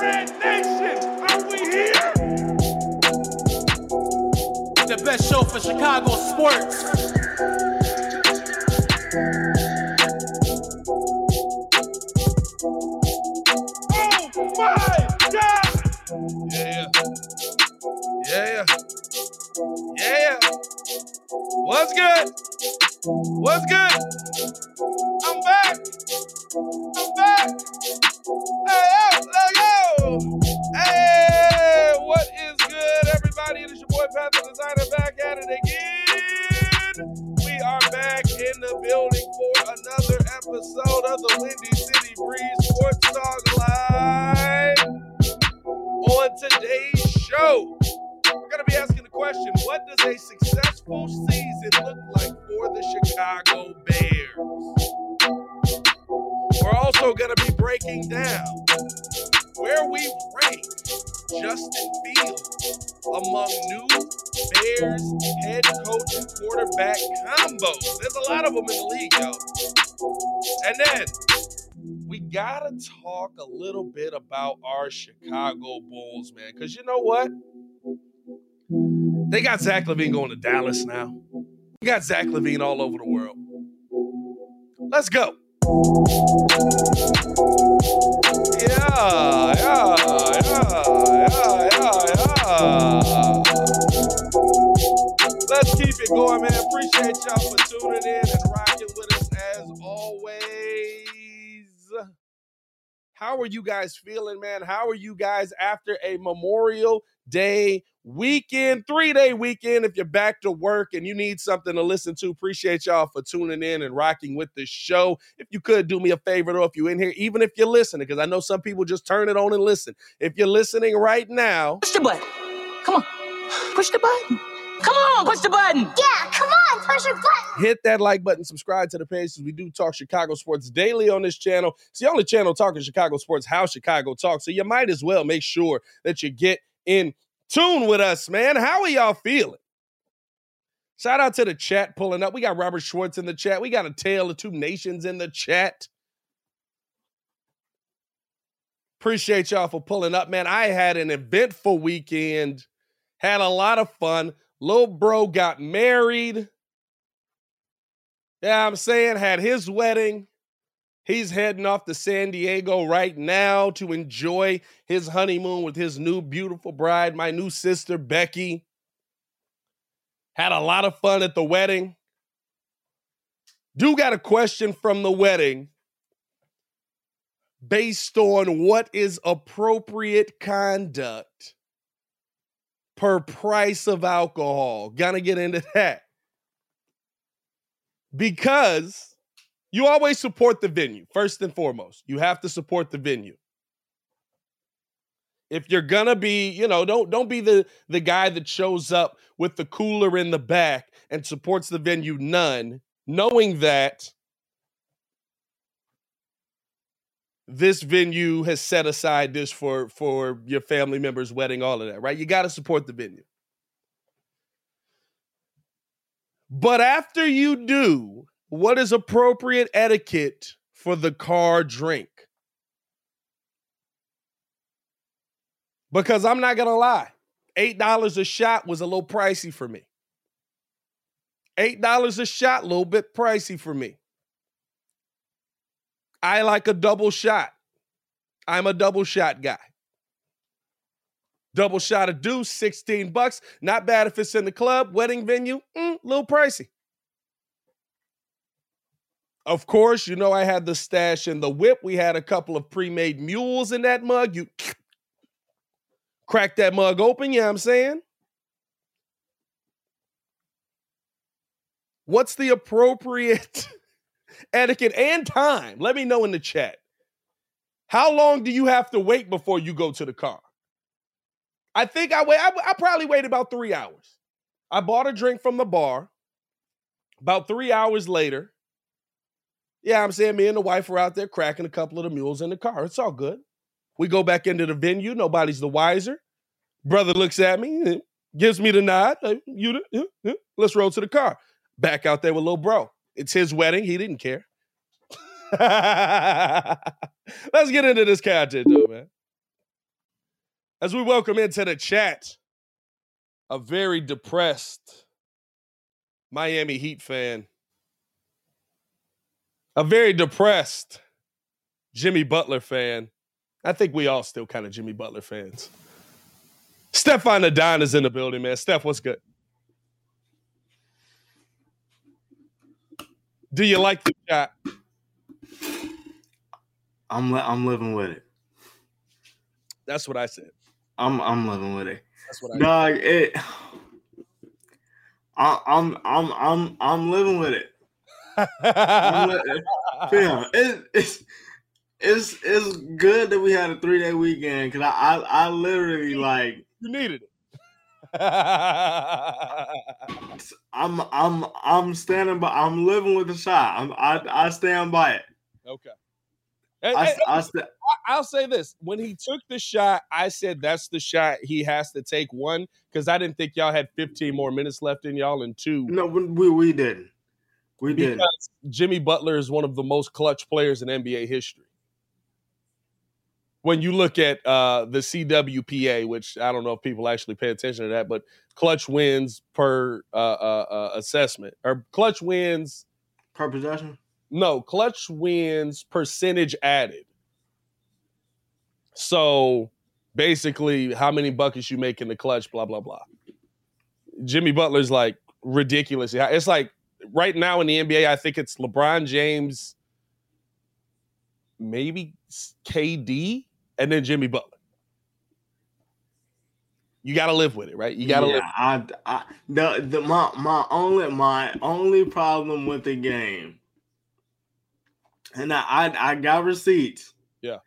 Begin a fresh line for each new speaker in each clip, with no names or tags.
Red Nation, are we here?
The best show for Chicago sports.
Oh my God! Yeah, yeah, yeah. What's good? What's good? I'm back. I'm back. Hey, yo, let's go. Hey, what is good, everybody? It is your boy Pat the Designer back at it again. We are back in the building for another episode of the Windy City Breeze a successful season look like for the Chicago Bears? We're also going to be breaking down where we rank Justin Fields among new Bears head coach and quarterback combos. There's a lot of them in the league, yo. And then we got to talk a little bit about our Chicago Bulls, man, because you know what? They got Zach LaVine going to Dallas now. We got Zach LaVine all over the world. Let's go. Yeah, yeah, yeah, yeah, yeah. Let's keep it going, man. Appreciate y'all for tuning in and rocking with us as always. How are you guys feeling, man? How are you guys after a Memorial Day weekend, three day weekend? If you're back to work and you need something to listen to, appreciate y'all for tuning in and rocking with the show. If you could do me a favor, though, if you're in here, even if you're listening, because I know some people just turn it on and listen. If you're listening right now,
Push the button. Come on. Push the button. Come on, push the button.
Yeah, come on, push your button.
hit that like button, subscribe to the page because we do talk Chicago sports daily on this channel. It's the only channel talking Chicago sports, how Chicago talks. So you might as well make sure that you get in tune with us, man. How are y'all feeling? Shout out to the chat pulling up. We got Robert Schwartz in the chat. We got a tale of two nations in the chat. Appreciate y'all for pulling up, man. I had an eventful weekend, had a lot of fun. Little bro got married. Yeah, I'm saying, had his wedding. He's heading off to San Diego right now to enjoy his honeymoon with his new beautiful bride, my new sister, Becky. Had a lot of fun at the wedding. Do got a question from the wedding based on what is appropriate conduct per price of alcohol. Gonna get into that. Because you always support the venue, first and foremost. You have to support the venue. If you're gonna be, you know, don't don't be the the guy that shows up with the cooler in the back and supports the venue none, knowing that this venue has set aside this for for your family member's wedding, all of that, right? You got to support the venue. But after you do, what is appropriate etiquette for the car drink? Because I'm not gonna lie, eight dollars a shot was a little pricey for me. Eight dollars a shot, a little bit pricey for me. I like a double shot. I'm a double shot guy. Double shot of deuce, 16 bucks. Not bad if it's in the club, wedding venue, mm, little pricey. Of course, you know I had the stash and the whip. We had a couple of pre-made mules in that mug. You crack that mug open, you know what I'm saying? What's the appropriate etiquette and time? Let me know in the chat. How long do you have to wait before you go to the car? I think I wait. I, I probably waited about three hours. I bought a drink from the bar. About three hours later, yeah, I'm saying me and the wife were out there cracking a couple of the mules in the car. It's all good. We go back into the venue. Nobody's the wiser. Brother looks at me, eh, gives me the nod. you, let's roll to the car. Back out there with little bro. It's his wedding. He didn't care. let's get into this content, though, man. As we welcome into the chat a very depressed Miami Heat fan, a very depressed Jimmy Butler fan. I think we all still kind of Jimmy Butler fans. Stefan Adon is in the building, man. Steph, what's good? Do you like the shot?
I'm li- I'm living with it.
That's what I said.
I'm I'm living with it. That's what I Dog, it I, I'm I'm I'm I'm living with it. Fam, it, it's it's it's good that we had a three day weekend because I, I I literally like
you needed it.
I'm I'm I'm standing by. I'm living with the shot. I'm, I I stand by it.
Okay.
I, I,
I, will say this: when he took the shot, I said that's the shot he has to take. One, because I didn't think y'all had 15 more minutes left in y'all, and two,
no, we we didn't. We didn't.
Jimmy Butler is one of the most clutch players in NBA history. When you look at uh, the CWPA, which I don't know if people actually pay attention to that, but clutch wins per uh, uh, uh assessment or clutch wins
per possession
no, clutch wins percentage added. So basically, how many buckets you make in the clutch, blah, blah, blah. Jimmy Butler's like ridiculous. It's like right now in the NBA, I think it's LeBron James, maybe KD, and then Jimmy Butler. You got to live with it, right? You got to
yeah,
live.
I, I, the, the, my, my only, my only problem with the game and I, I, I got receipts.
Yeah.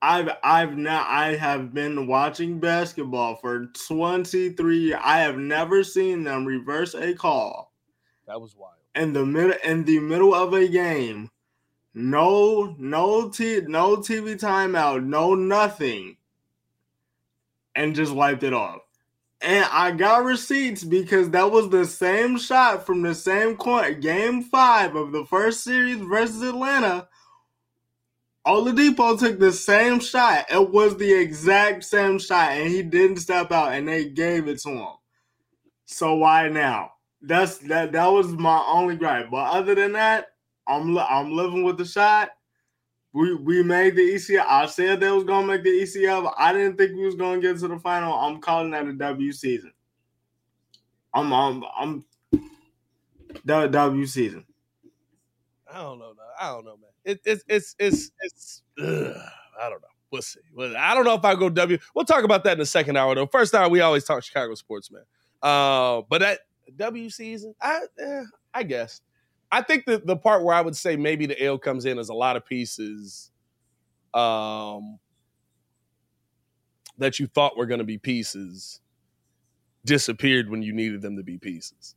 I've I've now I have been watching basketball for 23 years. I have never seen them reverse a call.
That was wild.
In the middle in the middle of a game. No, no t no TV timeout, no nothing. And just wiped it off. And I got receipts because that was the same shot from the same court, game five of the first series versus Atlanta. Oladipo took the same shot. It was the exact same shot, and he didn't step out, and they gave it to him. So why now? That's that. That was my only gripe. But other than that, I'm I'm living with the shot we we made the ECF. I said they was gonna make the ECF. I didn't think we was gonna get to the final. I'm calling that a W season. I'm I'm I'm the W season.
I don't know. I don't know, man. It, it's it's it's it's. Ugh, I don't know. We'll see. Well, I don't know if I go W. We'll talk about that in the second hour, though. First hour, we always talk Chicago sports, man. Uh, but that W season, I eh, I guess. I think the the part where I would say maybe the L comes in is a lot of pieces um, that you thought were going to be pieces disappeared when you needed them to be pieces.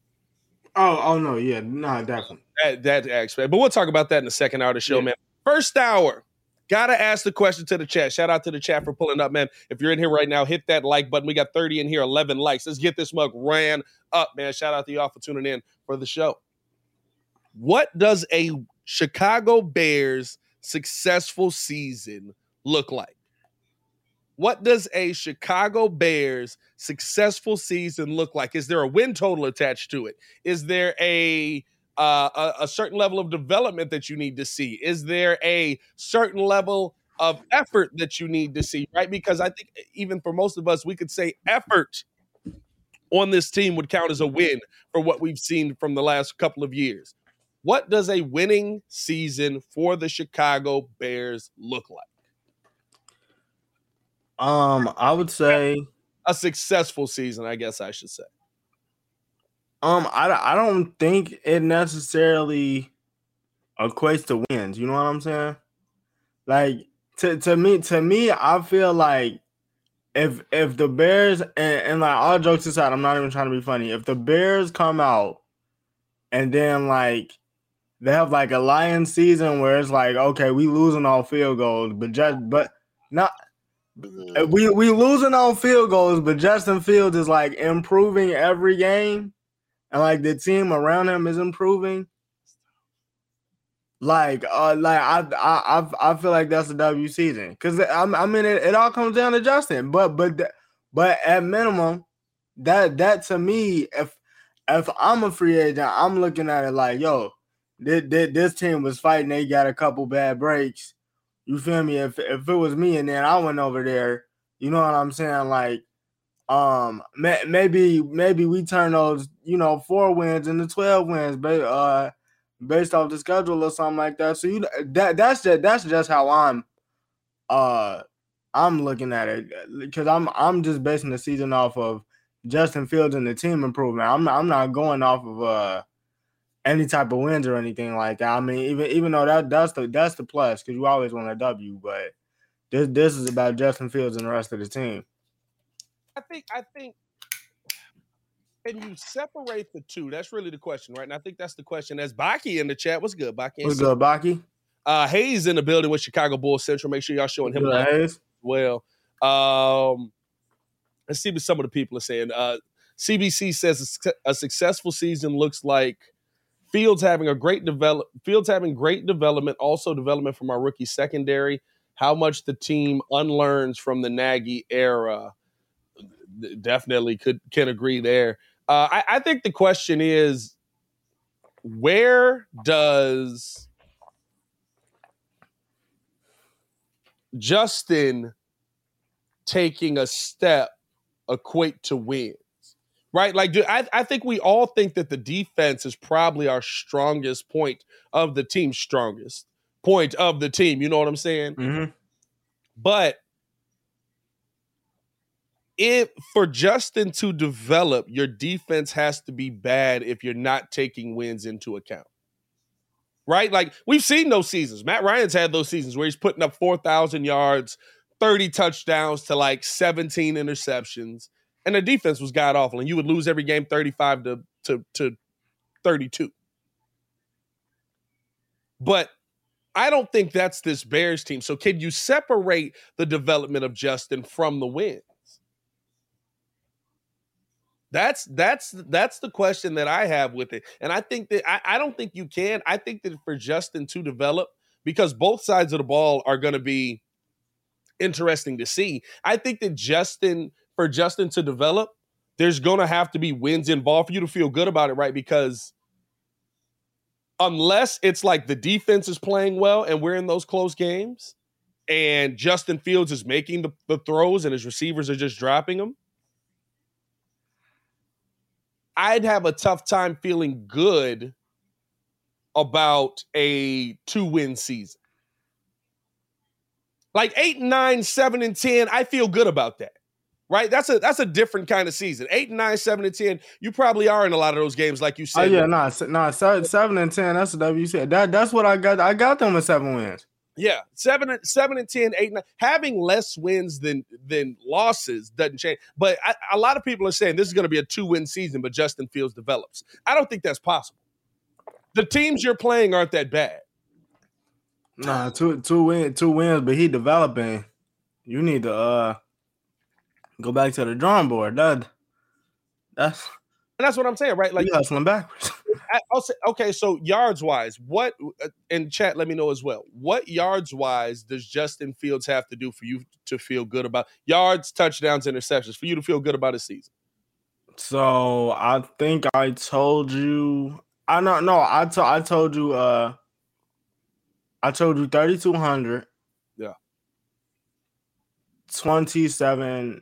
Oh, oh no, yeah, no, definitely
that that aspect. But we'll talk about that in the second hour of the show, yeah. man. First hour, Gotta ask the question to the chat. Shout out to the chat for pulling up, man. If you're in here right now, hit that like button. We got 30 in here, 11 likes. Let's get this mug ran up, man. Shout out to y'all for tuning in for the show. What does a Chicago Bears successful season look like? What does a Chicago Bears successful season look like? Is there a win total attached to it? Is there a uh, a, a, certain level of development that you need to see? Is there a certain level of effort that you need to see? Right? Because I think even for most of us, we could say effort on this team would count as a win for what we've seen from the last couple of years. What does a winning season for the Chicago Bears look like?
Um, I would say
a successful season, I guess I should say.
Um, I, I don't think it necessarily equates to wins. You know what I'm saying? Like to to me to me, I feel like if if the Bears and, and like all jokes aside, I'm not even trying to be funny. If the Bears come out and then like they have like a lion season where it's like, okay, we losing all field goals, but just but not we we losing on field goals, but Justin Fields is like improving every game, and like the team around him is improving. Like, uh, like I, I, I, feel like that's a W season because I, I mean it, it all comes down to Justin, but but but at minimum, that that to me, if if I'm a free agent, I'm looking at it like, yo, this, this team was fighting, they got a couple bad breaks you feel me? If if it was me and then I went over there, you know what I'm saying? Like, um, may, maybe maybe we turn those you know four wins into twelve wins, but uh, based off the schedule or something like that. So you that that's just that's just how I'm uh I'm looking at it because I'm I'm just basing the season off of Justin Fields and the team improvement. I'm not, I'm not going off of uh any type of wins or anything like that. I mean, even even though that that's the that's the plus because you always want a W, but this this is about Justin Fields and the rest of the team.
I think I think can you separate the two? That's really the question, right? And I think that's the question. As Baki in the chat, what's good, Baki?
What's good, Baki?
Uh, Hayes in the building with Chicago Bulls Central. Make sure y'all showing him
Hayes.
well. Um, let's see what some of the people are saying. Uh, CBC says a successful season looks like Fields having a great develop Fields having great development, also development from our rookie secondary. How much the team unlearns from the Nagy era. Definitely could can agree there. Uh, I, I think the question is, where does Justin taking a step equate to win? right? Like, dude, I, I think we all think that the defense is probably our strongest point of the team, strongest point of the team. You know what I'm saying?
Mm-hmm.
But if for Justin to develop, your defense has to be bad if you're not taking wins into account. Right? Like we've seen those seasons. Matt Ryan's had those seasons where he's putting up 4,000 yards, 30 touchdowns to like 17 interceptions and the defense was god awful, and you would lose every game 35 to, to, to 32. But I don't think that's this Bears team. So can you separate the development of Justin from the wins? That's that's that's the question that I have with it. And I think that I, I don't think you can. I think that for Justin to develop, because both sides of the ball are going to be interesting to see. I think that Justin for Justin to develop, there's going to have to be wins involved for you to feel good about it, right? Because unless it's like the defense is playing well and we're in those close games and Justin Fields is making the, the throws and his receivers are just dropping them, I'd have a tough time feeling good about a two win season. Like eight, nine, seven, and 10, I feel good about that right? That's a that's a different kind of season. Eight and nine, seven and ten. You probably are in a lot of those games, like you oh, said.
Oh yeah, nah, nah, seven, seven and ten. That's what you said. That that's what I got. I got them with seven wins.
Yeah, seven, seven and ten, eight, nine. Having less wins than than losses doesn't change. But I, a lot of people are saying this is going to be a two win season, but Justin Fields develops. I don't think that's possible. The teams you're playing aren't that bad.
Nah, two two win two wins, but he developing. You need to uh go back to the drawing board. That that's
and that's what I'm saying, right? Like you
hustling backwards.
I, will say, okay, so yards wise, what uh, in chat? Let me know as well. What yards wise does Justin Fields have to do for you to feel good about yards, touchdowns, interceptions for you to feel good about his season?
So I think I told you. I don't know. No, I told. I told you. Uh, I told you thirty two hundred.
Yeah.
Twenty seven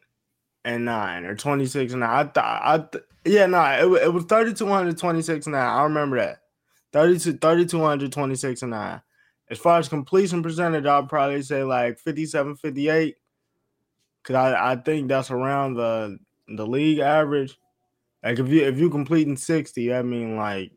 and nine or twenty six and nine. I thought. I th- yeah, no, it, it was thirty two hundred twenty six and nine. I remember that. 32, 3200, 26 and 9. As far as completion percentage, I'll probably say like 57, 58. Cause I, I think that's around the the league average. Like if you if you completing 60, I mean like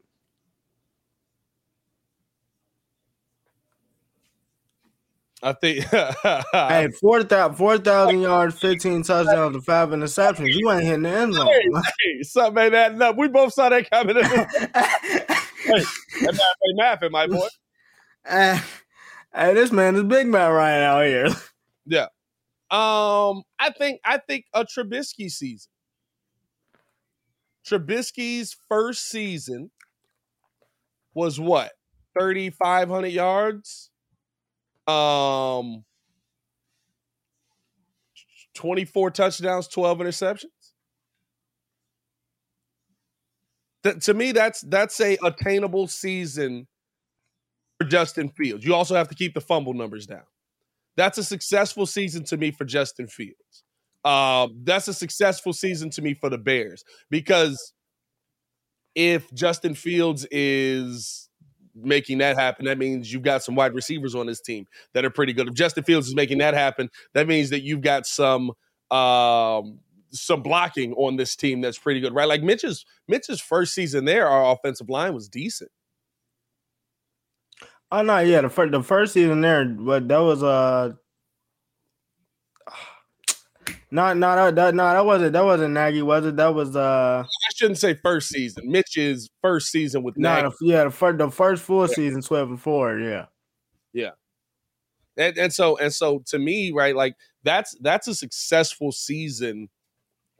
I think
hey, 4,000 4, yards, 15 touchdowns, and five interceptions. You ain't hitting the end zone. Hey,
hey, something ain't adding up. We both saw that coming. hey, that math ain't mathing, my boy.
Uh, hey, this man is big man right out here.
Yeah. Um, I think I think a Trubisky season. Trubisky's first season was what? 3,500 yards? Um, 24 touchdowns, 12 interceptions. That, to me, that's that's a attainable season for Justin Fields. You also have to keep the fumble numbers down. That's a successful season to me for Justin Fields. Uh, that's a successful season to me for the Bears because if Justin Fields is making that happen, that means you've got some wide receivers on this team that are pretty good. If Justin Fields is making that happen, that means that you've got some um, some blocking on this team that's pretty good, right? Like Mitch's Mitch's first season there, our offensive line was decent.
Oh no, yeah, the first the first season there, but that was uh not not that no, that wasn't that wasn't Nagy, was it? That was uh
I shouldn't say first season. Mitch's first season with
no,
Nagy.
The, yeah, the first the first full yeah. season, twelve and four, yeah.
Yeah. And, and so and so to me, right, like that's that's a successful season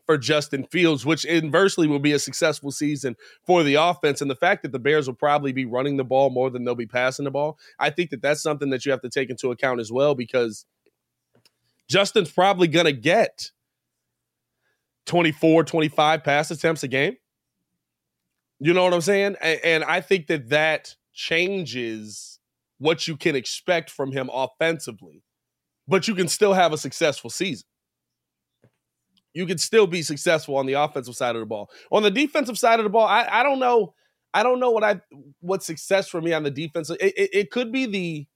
for Justin Fields, which inversely will be a successful season for the offense. And the fact that the Bears will probably be running the ball more than they'll be passing the ball, I think that that's something that you have to take into account as well because Justin's probably going to get 24, 25 pass attempts a game. You know what I'm saying? And, and I think that that changes what you can expect from him offensively, but you can still have a successful season you can still be successful on the offensive side of the ball. On the defensive side of the ball, I, I don't know. I don't know what I what success for me on the defense. It, it, it could be the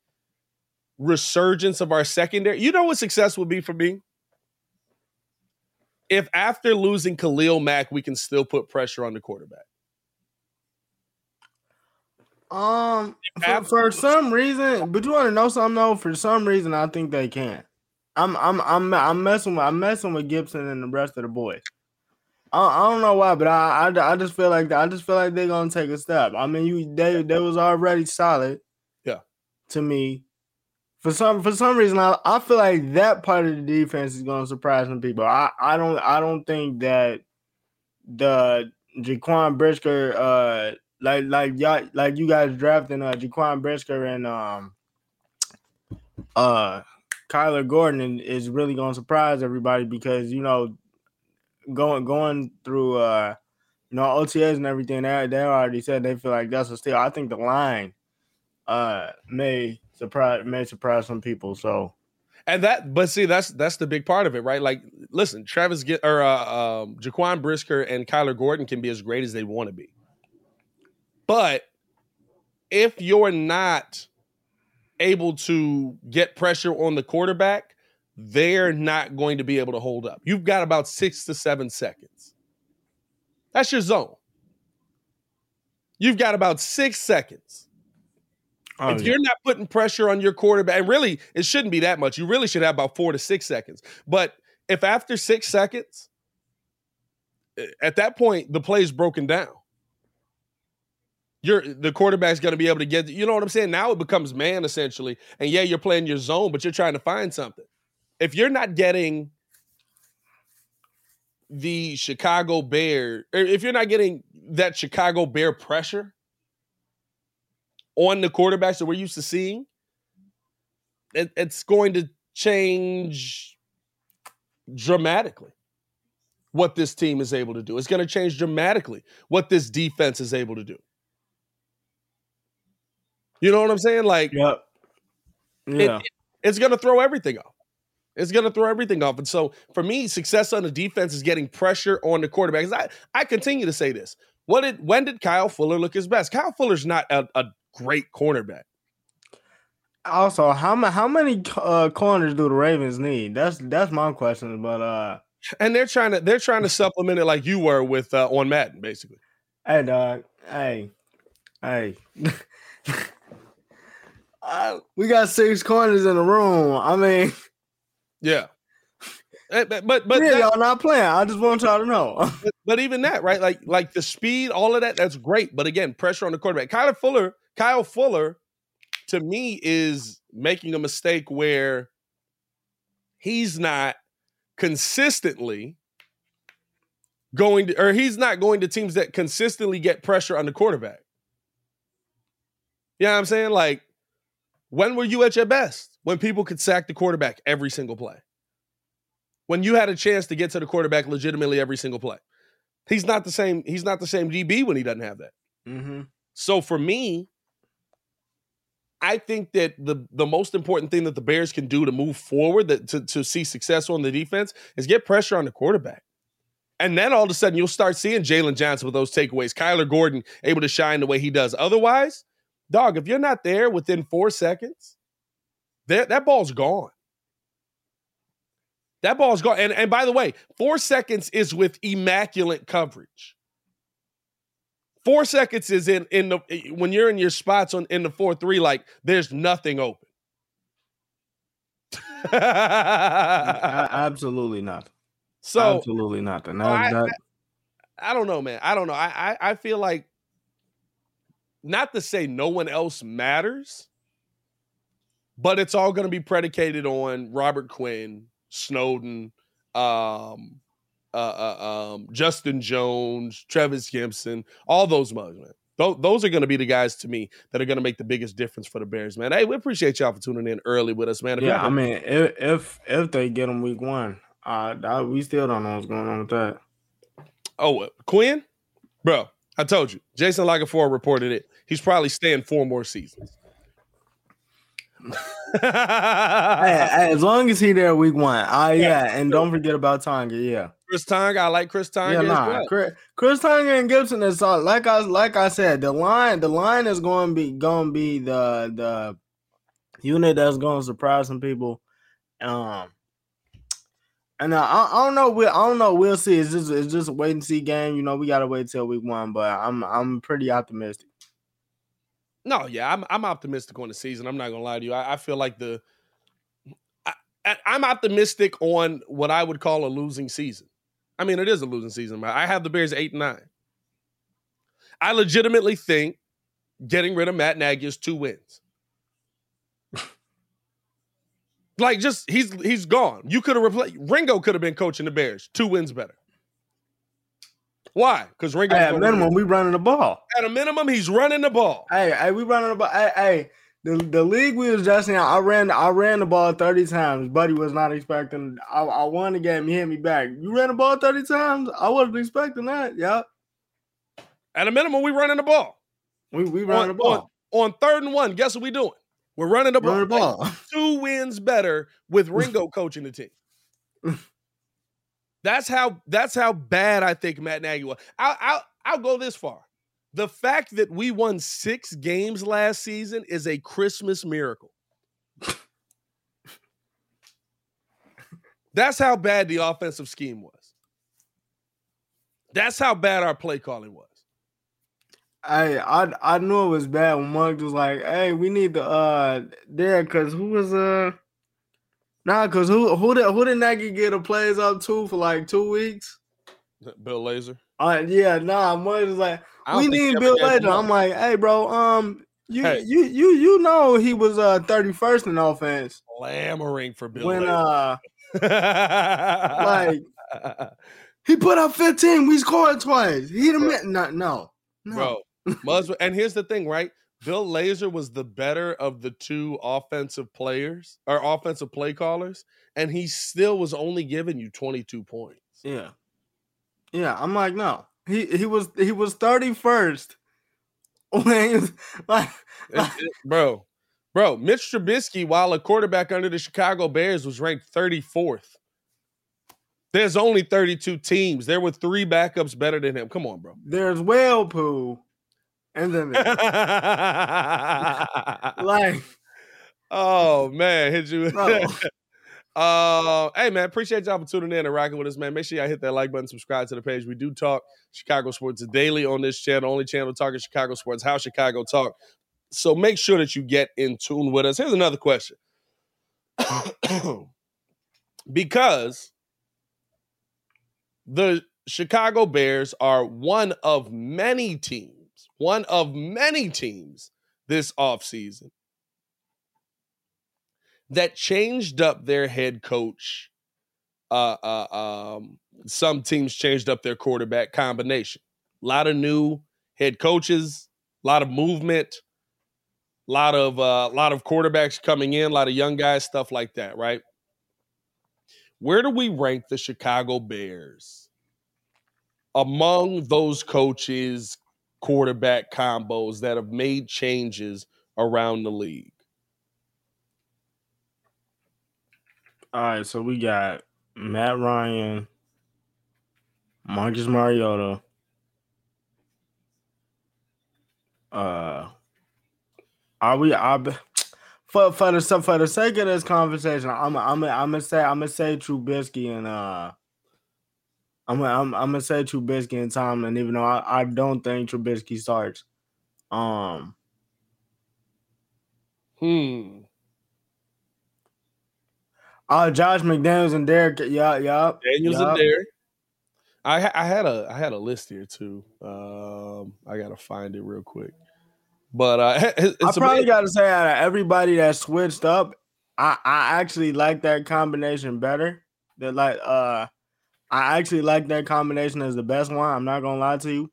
resurgence of our secondary. You know what success would be for me? If after losing Khalil Mack, we can still put pressure on the quarterback.
Um, for, for, some reason, but you want to know something though? For some reason, I think they can. I'm I'm I'm I'm messing with I'm messing with Gipson and the rest of the boys. I, I don't know why, but I, I, I just feel like I just feel like they're gonna take a step. I mean, you they they was already solid.
Yeah.
To me, for some for some reason, I, I feel like that part of the defense is gonna surprise some people. I, I don't I don't think that the Jaquan Brisker uh like like y'all like you guys drafting uh Jaquan Brisker and um uh Kyler Gordon is really going to surprise everybody because you know going going through uh you know OTAs and everything they they already said they feel like that's a steal. I think the line uh may surprise may surprise some people. So
and that but see that's that's the big part of it, right? Like listen, Travis get or uh um Jaquan Brisker and Kyler Gordon can be as great as they want to be. But if you're not able to get pressure on the quarterback, they're not going to be able to hold up. You've got about six to seven seconds. That's your zone. You've got about six seconds. Oh, if yeah. you're not putting pressure on your quarterback, and really, it shouldn't be that much. You really should have about four to six seconds. But if after six seconds, eh, at that point, the play is broken down. you're the quarterback's going to be able to get. You know what I'm saying? Now it becomes man essentially, and yeah, you're playing your zone, but you're trying to find something. If you're not getting the Chicago Bear, if you're not getting that Chicago Bear pressure on the quarterbacks that we're used to seeing, it, it's going to change dramatically what this team is able to do. It's going to change dramatically what this defense is able to do. You know what I'm saying? Like,
yep.
yeah, it, it's going to throw everything off. It's going to throw everything off. And so for me, success on the defense is getting pressure on the quarterbacks. I, I continue to say this. What did when did Kyle Fuller look his best? Kyle Fuller's not a, a great cornerback.
Also, how how many uh, corners do the Ravens need? That's that's my question. But uh,
and they're trying to they're trying to supplement it like you were with uh, on Madden, basically.
Hey, dog. Hey, hey. uh, we got six corners in the room. I mean,
yeah. Eh, but but, but
yeah, that, y'all not playing. I just want y'all to know.
but, but, even that, right? Like like the speed, all of that, that's great. But again, pressure on the quarterback. Kyle Fuller, Kyle Fuller, to me is making a mistake where he's not consistently going to, or he's not going to teams that consistently get pressure on the quarterback. You know what I'm saying? Like, when were you at your best? When people could sack the quarterback every single play. When you had a chance to get to the quarterback legitimately every single play. He's not the same, he's not the same DB when he doesn't have that.
Mm-hmm.
So for me, I think that the the most important thing that the Bears can do to move forward, that to, to see success on the defense, is get pressure on the quarterback. And then all of a sudden you'll start seeing Jaylon Johnson with those takeaways, Kyler Gordon able to shine the way he does. Otherwise, dog, if you're not there within four seconds, that, that ball's gone. That ball's gone. And, and by the way, four seconds is with immaculate coverage. Four seconds is in in the when you're in your spots on in the four three, like there's nothing open.
Absolutely not. So absolutely not. No, I,
I, I, don't know, man. I don't know. I, I I feel like not to say no one else matters, but it's all going to be predicated on Robert Quinn, Snowden, um, uh, uh, um, Justin Jones, Trevis Gipson, all those mugs, man. Th- those are going to be the guys to me that are going to make the biggest difference for the Bears, man. Hey, we appreciate y'all for tuning in early with us, man.
If yeah, I mean, if, if if they get them week one, uh, we still don't know what's going on with that.
Oh, uh, Quinn, bro, I told you, Jason La Canfora reported it. He's probably staying four more seasons
hey, hey, as long as he there week one. Ah, uh, yeah, yeah, and don't forget about Tonga. Yeah,
Chris Tonga. I like Chris Tonga. Yeah, nah, well.
Chris, Chris Tonga and Gipson is uh, like I like I said. The line, the line is going to be going to be the the unit that's going to surprise some people. Um, and uh, I, I don't know. We I don't know. We'll see. It's just it's just a wait and see game. You know, we gotta wait till week one. But I'm I'm pretty optimistic.
No, yeah, I'm I'm optimistic on the season. I'm not gonna lie to you. I, I feel like the I, am optimistic on what I would call a losing season. I mean, it is a losing season, but I have the Bears eight and nine. I legitimately think getting rid of Matt Nagy is two wins. like, just he's he's gone. You could have replaced Ringo. Could have been coaching the Bears. Two wins better. Why? Because Ringo.
At a minimum, we running the ball.
At a minimum, he's running the ball.
Hey, hey, we running the ball. Hey, hey, the, the league we was just in, I ran I ran the ball 30 times. Buddy was not expecting. I, I won the game. He hit me back. You ran the ball 30 times? I wasn't expecting that. Yeah.
At a minimum, we running the ball.
We we running on, the ball.
On, on, third and one, guess what we doing? We're running the ball. Running the ball. Like two wins better with Ringo coaching the team. That's how that's how bad I think Matt Nagy was. I'll, I'll I'll go this far. The fact that we won six games last season is a Christmas miracle. That's how bad the offensive scheme was. That's how bad our play calling was.
I I I knew it was bad when Muggs was like, "Hey, we need the uh there because who was uh Nah, cause who who did who did Nagy get a plays up to for like two weeks?
Bill Lazor.
Uh, yeah, nah, more just like we need Bill Lazor. I'm like, hey, bro, um, you hey. you you you know he was uh 31st in offense.
Clamoring for Bill
when uh like he put up 15, we scored twice. He didn't no, no,
no. Bro, and here's the thing, right? Bill Lazor was the better of the two offensive players or offensive play callers, and he still was only giving you 22 points.
Yeah. Yeah, I'm like, no. He he was he was 31st. When like,
like bro, bro, Mitch Trubisky, while a quarterback under the Chicago Bears, was ranked 34th. There's only 32 teams. There were three backups better than him. Come on, bro.
There's whale poo. And then like
Oh man, hit you. Uh hey man, appreciate y'all for tuning in and rocking with us, man. Make sure y'all hit that like button, subscribe to the page. We do talk Chicago sports daily on this channel, only channel talking Chicago sports, how Chicago talk. So make sure that you get in tune with us. Here's another question. because the Chicago Bears are one of many teams, one of many teams this offseason that changed up their head coach. Uh, uh, um, some teams changed up their quarterback combination. A lot of new head coaches, a lot of movement, a lot of a uh, lot of quarterbacks coming in, a lot of young guys, stuff like that, right? Where do we rank the Chicago Bears among those coaches, quarterback combos that have made changes around the league?
All right, so we got Matt Ryan, Marcus Mariota, uh, are we? I for for the for the sake of this conversation, I'm I'm I'm gonna say I'm gonna say Trubisky and uh. I'm I'm I'm gonna say Trubisky and Tomlin, even though I, I don't think Trubisky starts. Um.
Hmm.
Uh, Josh McDaniels and Derek. Yeah, yeah.
Daniels and Derek. I I had a I had a list here too. Um, I gotta find it real quick. But uh,
I probably got to say out of everybody that switched up, I I actually like that combination better. That like uh I actually like that combination as the best one. I'm not gonna lie to you.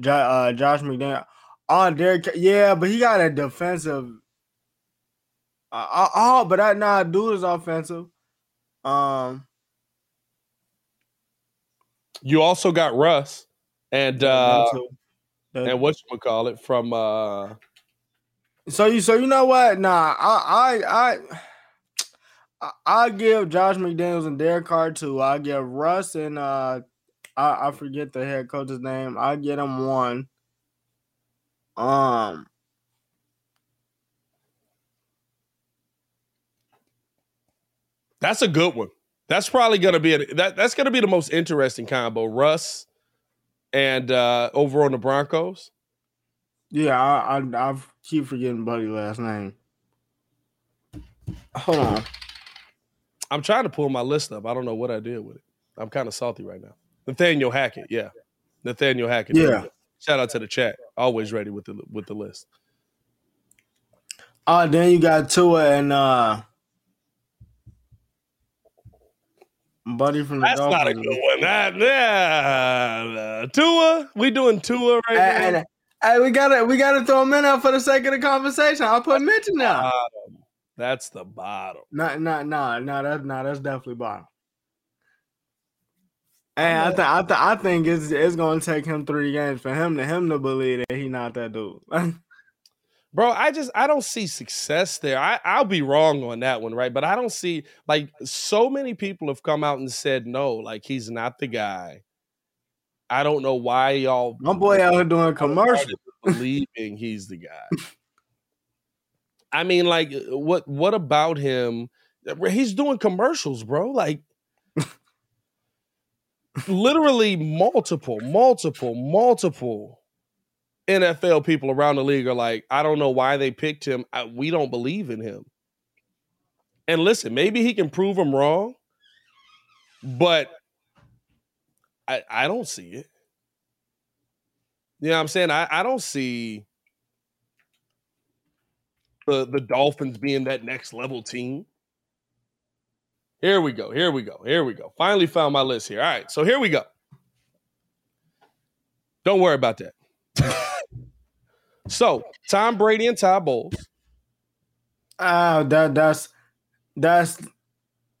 Jo- uh, Josh McDaniel. Oh, Derek. Yeah, but he got a defensive. Uh, oh, but that nah, dude is offensive. Um.
You also got Russ and uh and what you call it from uh.
So you so you know what? Nah, I I I. I give Josh McDaniels and Derek Carr two. I give Russ and uh, I, I forget the head coach's name. I get him one. Um,
that's a good one. That's probably gonna be a, that. That's gonna be the most interesting combo. Russ and uh over on the Broncos.
Yeah, I I, I keep forgetting Buddy last name. Hold on.
I'm trying to pull my list up. I don't know what I did with it. I'm kind of salty right now. Nathaniel Hackett, yeah. Nathaniel Hackett.
Yeah.
Shout out to the chat. Always ready with the with the list.
Uh then you got Tua and uh Buddy from the
That's Dolphins. not a good one. That, yeah. Tua, we doing Tua right
and, now. Hey, we gotta we gotta throw him in there for the sake of the conversation. I'll put Mitch in there.
That's the bottom.
No, no, no, no. That's no. That's definitely bottom. And I think I, th- I think it's it's gonna take him three games for him to him to believe that he not that dude.
Bro, I just I don't see success there. I, I'll be wrong on that one, right? But I don't see like so many people have come out and said no, like he's not the guy. I don't know why y'all
my boy out here doing commercials
believing he's the guy. I mean, like, what what about him? He's doing commercials, bro. Like, literally multiple, multiple, multiple NFL people around the league are like, I don't know why they picked him. I, we don't believe in him. And listen, maybe he can prove them wrong, but I, I don't see it. You know what I'm saying? I, I don't see the the Dolphins being that next level team. Here we go. Here we go. Here we go. Finally found my list here. All right. So here we go. Don't worry about that. so Tom Brady and Todd Bowles.
Uh that that's that's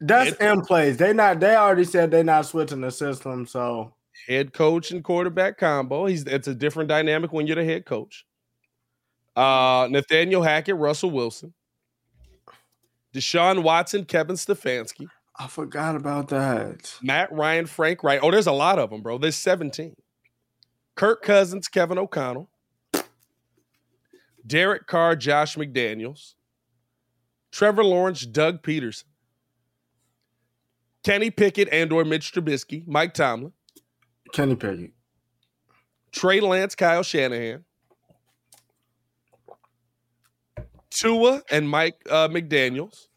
that's in place. They not they already said they're not switching the system. So
head coach and quarterback combo. He's it's a different dynamic when you're the head coach. Uh Nathaniel Hackett, Russell Wilson. Deshaun Watson, Kevin Stefanski.
I forgot about that.
Matt Ryan, Frank Reich. Oh, there's a lot of them, bro. There's 17. Kirk Cousins, Kevin O'Connell. Derek Carr, Josh McDaniels. Trevor Lawrence, Doug Pederson, Kenny Pickett and or Mitch Trubisky, Mike Tomlin.
Kenny Pickett.
Trey Lance, Kyle Shanahan. Tua and Mike uh, McDaniels.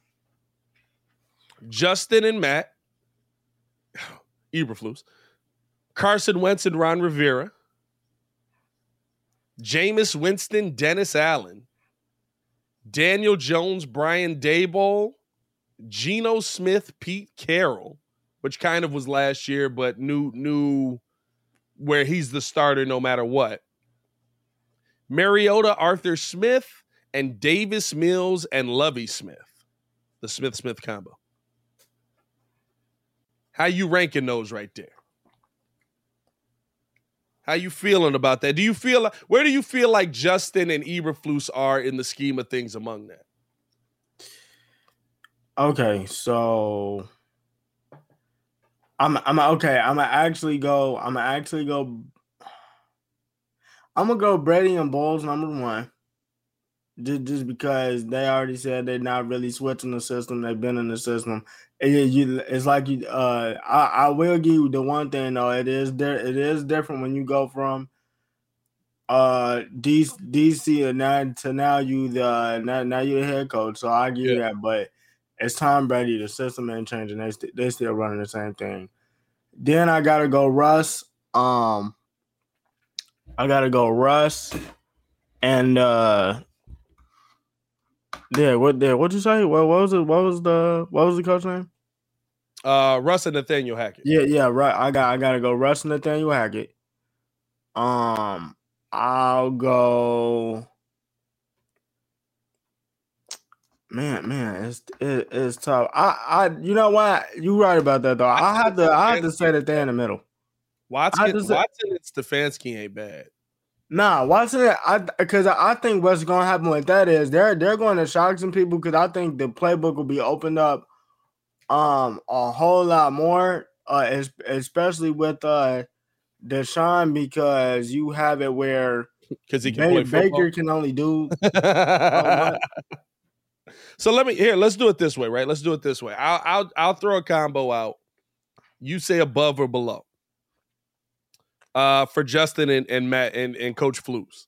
Justin and Matt. Eberflus. Carson Wentz and Ron Rivera. Jameis Winston, Dennis Allen. Daniel Jones, Brian Daboll, Geno Smith, Pete Carroll, which kind of was last year, but new new where he's the starter no matter what. Mariota, Arthur Smith, and Davis Mills and Lovie Smith, the Smith Smith combo. How you ranking those right there? How you feeling about that? Do you feel like where do you feel like Justin and Eberflus are in the scheme of things among that?
Okay, so I'm I'm okay. I'm gonna actually go. I'm gonna actually go. I'm gonna go Brady and Bowles number one. Just, just because they already said they're not really switching the system, they've been in the system. It, you, it's like you. Uh, I, I will give you the one thing though. It is there. It is different when you go from uh DC, DC and now to now you the now, now you're the head coach. So I give yeah. you that, but it's Tom Brady. The system ain't changing. They st- they still running the same thing. Then I gotta go Russ. Um, I gotta go Russ, and uh, yeah, what there? What you say? What, what was it? What was the what was the coach name?
Uh, Russ and Nathaniel Hackett.
Yeah, yeah, right. I got I gotta go Russ and Nathaniel Hackett. Um, I'll go. Man, man, it's it, it's tough. I, I, you know what? You right about that though. I have to, I have to say that they're in the middle.
Watson, Watson and Stefanski ain't bad.
Nah, Watson, I because I think what's going to happen with that is they're they're going to shock some people because I think the playbook will be opened up, um, a whole lot more, uh, especially with uh, Deshaun because you have it where
because he can Baker,
Baker can only do.
So let me here. Let's do it this way, right? Let's do it this way. I'll I'll I'll throw a combo out. You say above or below. Uh, for Justin and, and Matt and, and Coach Flus.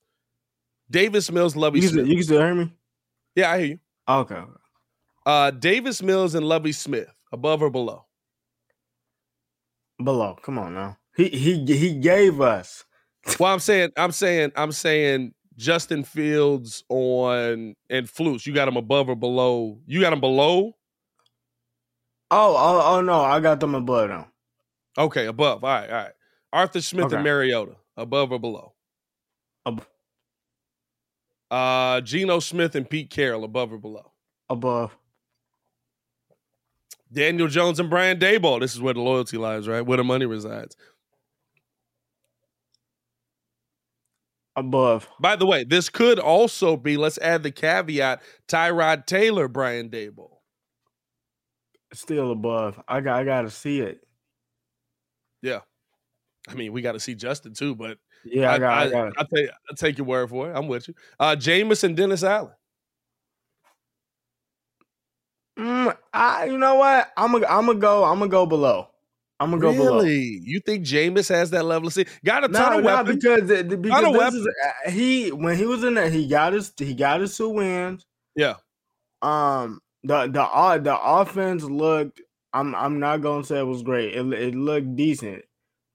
Davis Mills, Lovie
you
Smith.
You can still hear me?
Yeah, I hear you.
Okay.
Uh, Davis Mills and Lovie Smith, above or below?
Below. Come on now. He he he gave us.
Well, I'm saying, I'm saying, I'm saying Justin Fields on and Flus. You got him above or below? You got him below?
Oh, oh, oh no, I got them above them.
Okay, above. All right, all right. Arthur Smith okay. and Mariota, above or below?
Ab-
uh Geno Smith and Pete Carroll, above or below?
Above.
Daniel Jones and Brian Daboll. This is where the loyalty lies, right? Where the money resides.
above.
By the way, this could also be, let's add the caveat, Tyrod Taylor, Brian Daboll.
Still above. I got I gotta see it.
Yeah. I mean, we got to see Justin too, but
yeah, I, got, I, I, got
I'll, take, I'll take your word for it. I'm with you. Uh Jameis and Dennis Allen.
Mm, I, you know what? I'm gonna I'm gonna go. I'm gonna go below. I'm gonna
really?
go below.
You think Jameis has that level of see? Got a ton no, of weapons
because because this is, uh, he when he was in there he got his he got his two wins.
Yeah.
Um. The the uh, the offense looked. I'm I'm not gonna say it was great. It it looked decent,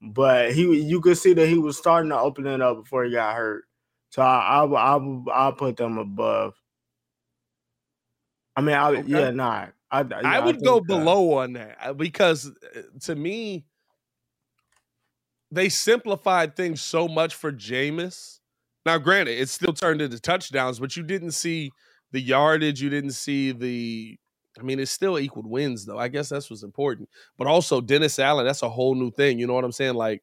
but he you could see that he was starting to open it up before he got hurt. So I I I I'll put them above. I mean, I okay. yeah, nah. I,
yeah, I would I go below on that uh, because uh, to me, they simplified things so much for Jameis. Now, granted, it still turned into touchdowns, but you didn't see the yardage. You didn't see the. I mean, it's still equal wins, though. I guess that's what's important. But also, Dennis Allen, that's a whole new thing. You know what I'm saying? Like,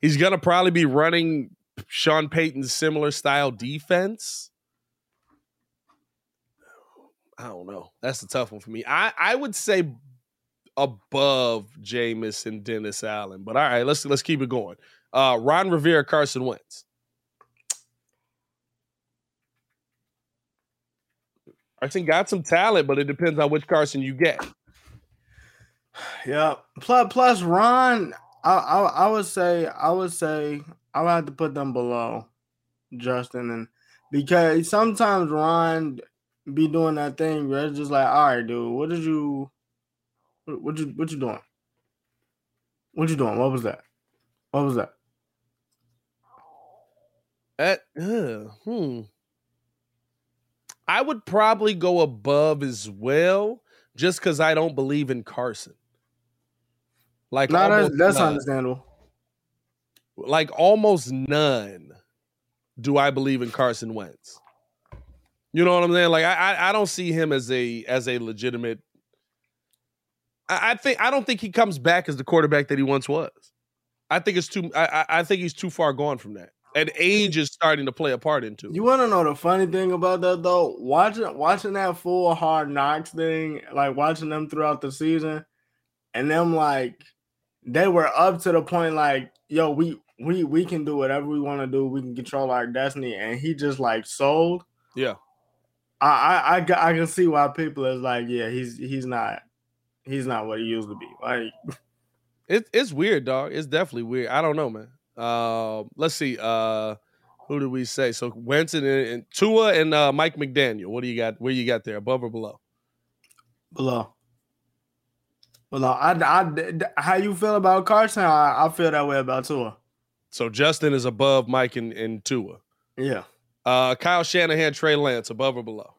he's gonna probably be running Sean Payton's similar style defense. I don't know. That's a tough one for me. I I would say above Jameis and Dennis Allen, but all right, let's let's keep it going. Uh, Ron Rivera, Carson Wentz. Carson got some talent, but it depends on which Carson you get.
Yeah. Plus, plus Ron, I, I, I would say, I would say, I would have to put them below Justin, and because sometimes Ron be doing that thing where it's just like, all right, dude, what did you, what, you, what you doing? What you doing? What was that? What was that?
At, uh, hmm. I would probably go above as well, just because I don't believe in Carson.
Like, no, that's, that's understandable.
Like almost none do I believe in Carson Wentz. You know what I'm saying? Like I, I don't see him as a as a legitimate. I, I think I don't think he comes back as the quarterback that he once was. I think it's too. I, I think he's too far gone from that and age is starting to play a part into it.
You want to know the funny thing about that though? Watching watching that full hard knocks thing, like watching them throughout the season, and them like they were up to the point like, yo, we we we can do whatever we want to do. We can control our destiny, and he just like sold.
Yeah,
I I I, I can see why people is like, yeah, he's he's not he's not what he used to be. Like,
it's it's weird, dog. It's definitely weird. I don't know, man. Uh, let's see. Uh, who did we say? So Winston and, and Tua and uh, Mike McDaniel. What do you got? Where you got there? Above or below?
Below. Below. I, I, how you feel about Carson? I, I feel that way about Tua.
So Justin is above Mike and, and Tua.
Yeah.
Uh, Kyle Shanahan, Trey Lance, above or below?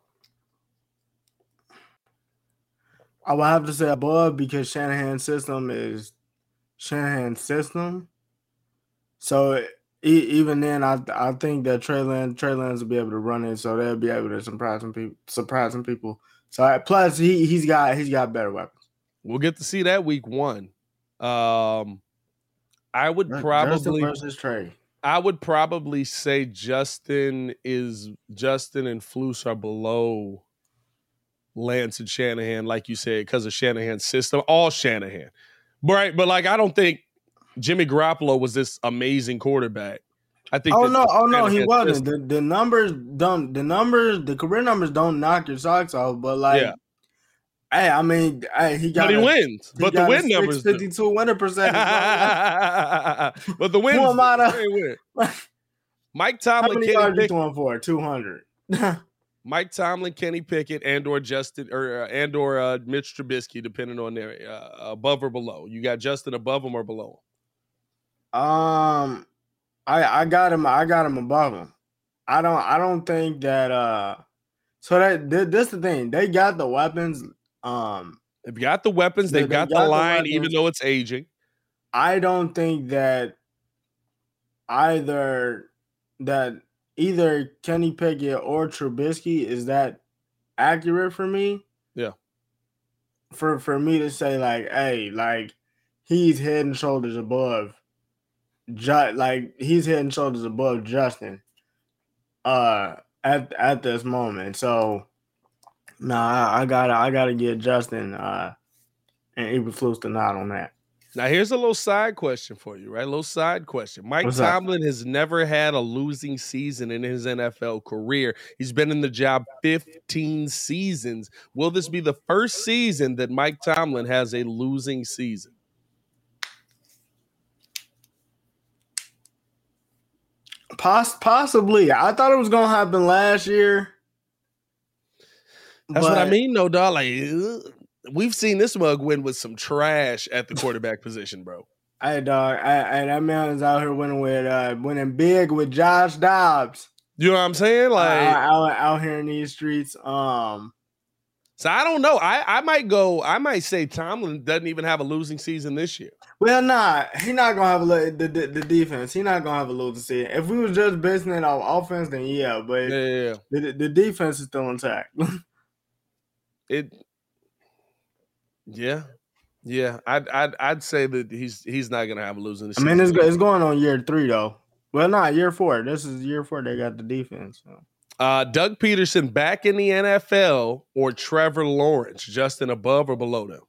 I would have to say above because Shanahan's system is Shanahan's system so even then, I I think that Trey Lance Trey Lance will be able to run it, so they'll be able to surprise some people. Surprise some people. So plus he he's got he's got better weapons.
We'll get to see that week one. Um, I would probably
Justin versus Trey.
I would probably say Justin is Justin and Flus are below Lance and Shanahan, like you said, because of Shanahan's system. All Shanahan, right? But like, I don't think Jimmy Garoppolo was this amazing quarterback. I think.
Oh no! Oh no! He wasn't. The, the numbers don't. The numbers, the career numbers don't knock your socks off. But like, yeah. hey, I mean, hey, he got.
But he a, wins. He but the win numbers.
Fifty-two winner percentage.
but the wins. Win. Mike Tomlin. How
many yards you throwing for? Two hundred.
Mike Tomlin, Kenny Pickett, and or Justin or uh, and or uh, Mitch Trubisky, depending on their uh, above or below. You got Justin above him or below him?
Um, I I got him. I got him above him. I don't. I don't think that. Uh, so that this the thing. They got the weapons. Um,
they've got the weapons. They've they got, got, the line, the even though it's aging.
I don't think that either that either Kenny Pickett or Trubisky is that accurate for me.
Yeah.
For for me to say like, hey, like he's head and shoulders above Ju- like he's head and shoulders above Justin uh at at this moment. So nah, I, I gotta I gotta get Justin uh and Eberflus the nod on that.
Now here's a little side question for you, right? A little side question. Mike What's Tomlin that? has never had a losing season in his NFL career. He's been in the job 15 seasons. Will this be the first season that Mike Tomlin has a losing season?
Poss- possibly. I thought it was gonna happen last year.
That's but... what I mean, no dog. Like we've seen this mug win with some trash at the quarterback position, bro.
Hey dog, hey, that man's out here winning with uh winning big with Josh Dobbs.
You know what I'm saying? Like
uh, out, out here in these streets. Um
so I don't know. I, I might go. I might say Tomlin doesn't even have a losing season this year.
Well, nah, he not gonna have a the, the, the defense. He not gonna have a losing season. If we was just basing it off offense, then yeah. But
yeah, yeah.
The, the defense is still intact.
it, yeah, yeah. I'd I'd I'd say that he's he's not gonna have a losing. Season.
I mean, it's it's going on year three though. Well, not year four. This is year four. They got the defense. So.
Uh, Doug Pederson back in the NFL or Trevor Lawrence, Justin above or below them?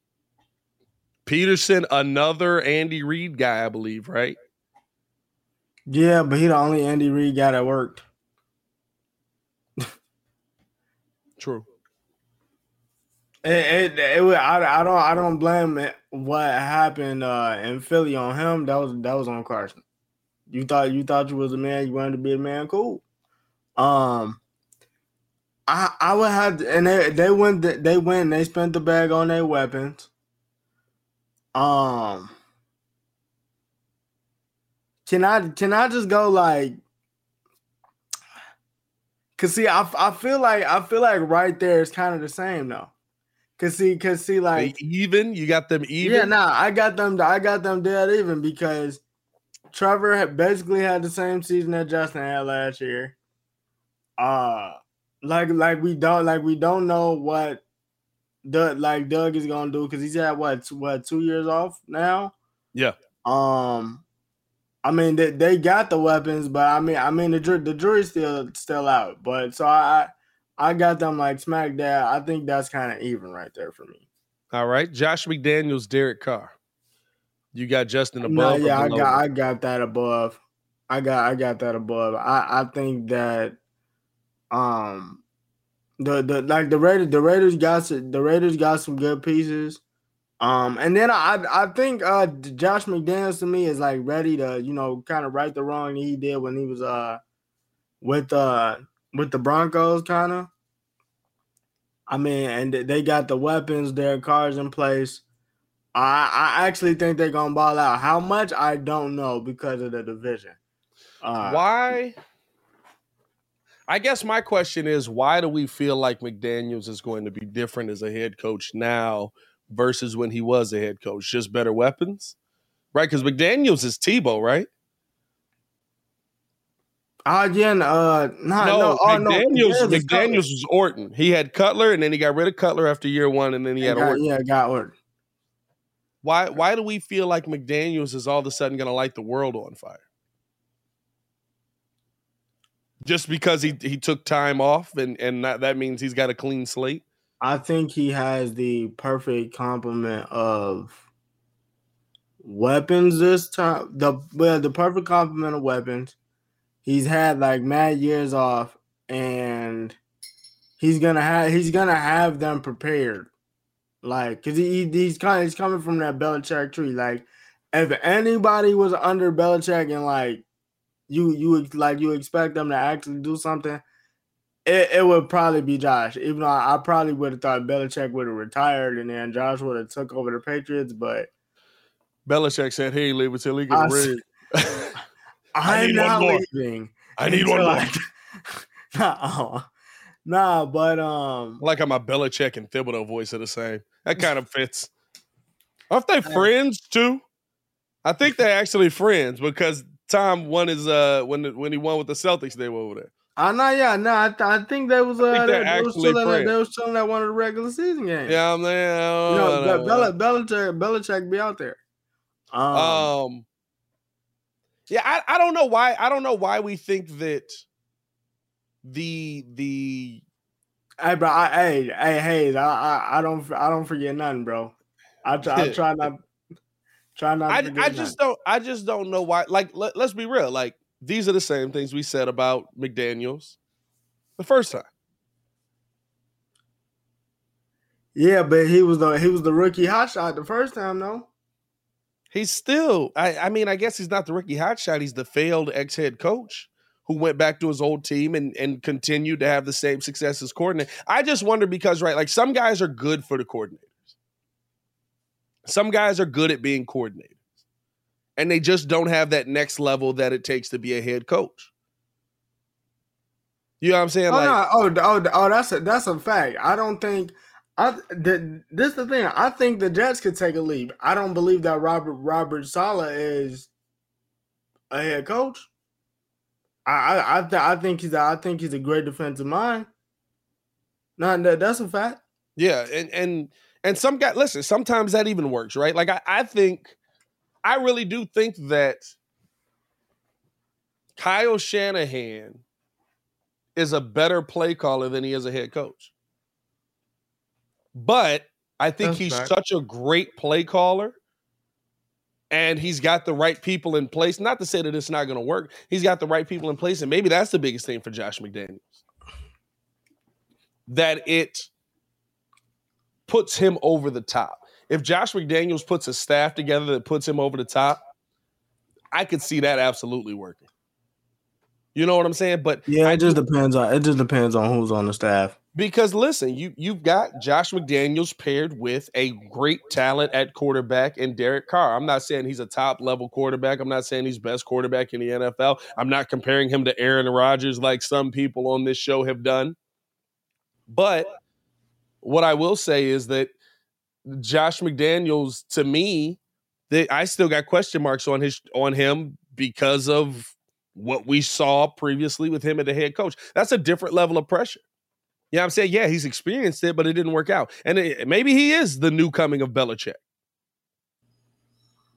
Pederson, another Andy Reid guy, I believe, right?
Yeah, but he the only Andy Reid guy that worked.
True.
It, it, it, I, I don't I don't blame it, what happened uh, in Philly on him. That was that was on Carson. You thought you thought you was a man. You wanted to be a man. Cool. Um, I I would have, to, and they they went they went they spent the bag on their weapons. Um, can I can I just go like? Cause see, I I feel like I feel like right there is kind of the same though. Cause see, cause see, like
they even you got them even.
Yeah, nah, I got them. I got them dead even because Trevor had basically had the same season that Justin had last year. Uh like like we don't like we don't know what Doug like Doug is gonna do because he's had what what two years off now.
Yeah.
Um, I mean they, they got the weapons, but I mean I mean the jury the jury's still still out. But so I I got them like smack dab. I think that's kind of even right there for me.
All right, Josh McDaniels, Derek Carr. You got Justin above.
No, yeah, I got I got that above. I got I got that above. I I think that um, the the like the Raiders the Raiders got some, the Raiders got some good pieces. Um, and then I I think uh Josh McDaniels to me is like ready to you know kind of right the wrong he did when he was uh with uh with the Broncos kind of. I mean, and they got the weapons, their cars in place. I I actually think they're gonna ball out. How much I don't know because of the division.
Uh, Why? I guess my question is why do we feel like McDaniels is going to be different as a head coach now versus when he was a head coach? Just better weapons? Right? Because McDaniels is Tebow, right?
Again, uh, nah, no, no, oh,
McDaniels, no, McDaniels was Orton. He had Cutler, and then he got rid of Cutler after year one, and then he had
got,
Orton.
Yeah, got Orton.
Why? Why do we feel like McDaniels is all of a sudden going to light the world on fire? Just because he he took time off and and that, means he's got a clean slate?
I think he has the perfect complement of weapons this time. The the perfect complement of weapons. He's had like mad years off, and he's gonna have he's gonna have them prepared. Like, cause he he's kind of, he's coming from that Belichick tree. Like, if anybody was under Belichick and like you you like you expect them to actually do something, it, it would probably be Josh. Even though I, I probably would have thought Belichick would have retired and then Josh would have took over the Patriots, but
Belichick said, "Hey, leave until he gets ready."
I'm not leaving.
I need one more.
nah, nah, but um,
I like how my Belichick and Thibodeau voice are the same. That kind of fits. Aren't they friends too? I think they're actually friends because Tom won his uh when when he won with the Celtics, they were over there.
I uh, know, yeah, no, I, th- I think they was uh
they,
they, was chilling at, they was chilling at one of the regular season games.
Yeah, I'm there.
You know, Bel- Belichick, Belichick be out there.
Um, um yeah, I, I don't know why I don't know why we think that the the
hey bro, I, hey hey hey, I, I I don't I don't forget nothing, bro. I I try not Try not.
I, I just don't. I just don't know why. Like, let, let's be real. Like, these are the same things we said about McDaniel's the first time.
Yeah, but he was the he was the rookie hotshot the first time, though.
He's still. I, I mean, I guess he's not the rookie hot shot. He's the failed ex head coach who went back to his old team and and continued to have the same success as coordinator. I just wonder because right, like some guys are good for the coordinator. Some guys are good at being coordinators. and they just don't have that next level that it takes to be a head coach. You know what I'm saying?
Oh,
like,
no, oh, oh, oh, that's a that's a fact. I don't think I the, this is the thing. I think the Jets could take a leap. I don't believe that Robert Robert Saleh is a head coach. I I I, th- I think he's a, I think he's a great defensive mind. Not that, that's a fact.
Yeah, and and and some guy listen, sometimes that even works, right? Like I, I think I really do think that Kyle Shanahan is a better play caller than he is a head coach. But I think That's he's such a great play caller and he's got the right people in place. Not to say that it's not going to work. He's got the right people in place and maybe that's the biggest thing for Josh McDaniels. That it puts him over the top. If Josh McDaniels puts a staff together that puts him over the top, I could see that absolutely working. You know what I'm saying? But
yeah, it just depends on it just depends on who's on the staff.
Because listen, you you've got Josh McDaniels paired with a great talent at quarterback and Derek Carr. I'm not saying he's a top level quarterback. I'm not saying he's best quarterback in the NFL. I'm not comparing him to Aaron Rodgers like some people on this show have done. But what I will say is that Josh McDaniels, to me, they, I still got question marks on his on him because of what we saw previously with him as the head coach. That's a different level of pressure. Yeah, you know what I'm saying, yeah, he's experienced it, but it didn't work out. And it, maybe he is the new coming of Belichick.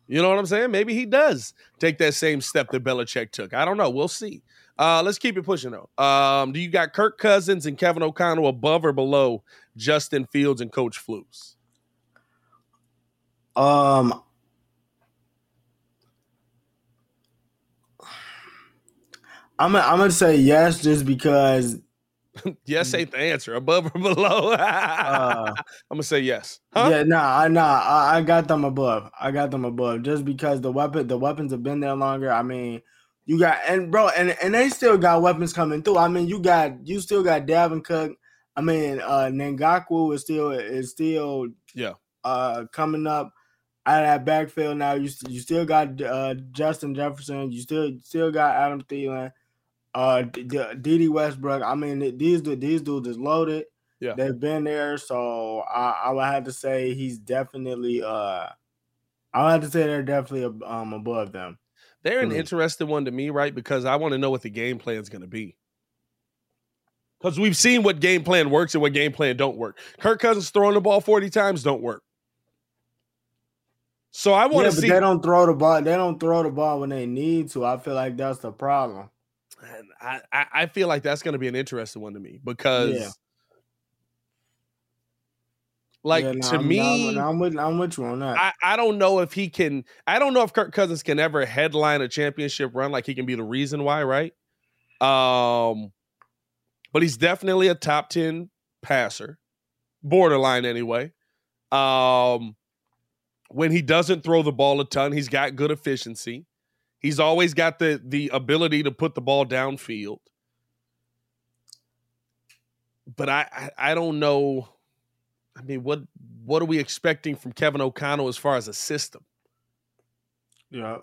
You know what I'm saying? Maybe he does take that same step that Belichick took. I don't know. We'll see. Uh, let's keep it pushing though. Um, do you got Kirk Cousins and Kevin O'Connell above or below Justin Fields and Coach Flus?
Um, I'm gonna, I'm gonna say yes, just because.
yes ain't the answer. Above or below? uh, I'm gonna say yes.
Huh? Yeah, nah, nah. I, I got them above. I got them above, just because the weapon, the weapons have been there longer. I mean, you got and bro, and and they still got weapons coming through. I mean, you got you still got Dalvin Cook. I mean, uh Ngakoue is still is still
yeah
uh coming up out of that backfield now. You you still got uh Justin Jefferson. You still still got Adam Thielen. Uh, Dede Westbrook. I mean, these these dudes is loaded.
Yeah,
they've been there, so I, I would have to say he's definitely. Uh, I would have to say they're definitely um above them.
They're an interesting one to me, right? Because I want to know what the game plan is going to be. Because we've seen what game plan works and what game plan don't work. Kirk Cousins throwing the ball 40 times don't work. So I want
yeah,
to see.
They don't throw the ball. They don't throw the ball when they need to. I feel like that's the problem.
And I, I feel like that's going to be an interesting one to me because yeah. Like yeah, no, to
I'm,
me,
I'm, I'm, with I'm with you on that.
I, I don't know if he can. I don't know if Kirk Cousins can ever headline a championship run. Like he can be the reason why, right? Um, but he's definitely a top ten passer, borderline anyway. Um, when he doesn't throw the ball a ton, he's got good efficiency. He's always got the the ability to put the ball downfield. But I, I, I don't know I mean, what what are we expecting from Kevin O'Connell as far as a system?
Yeah.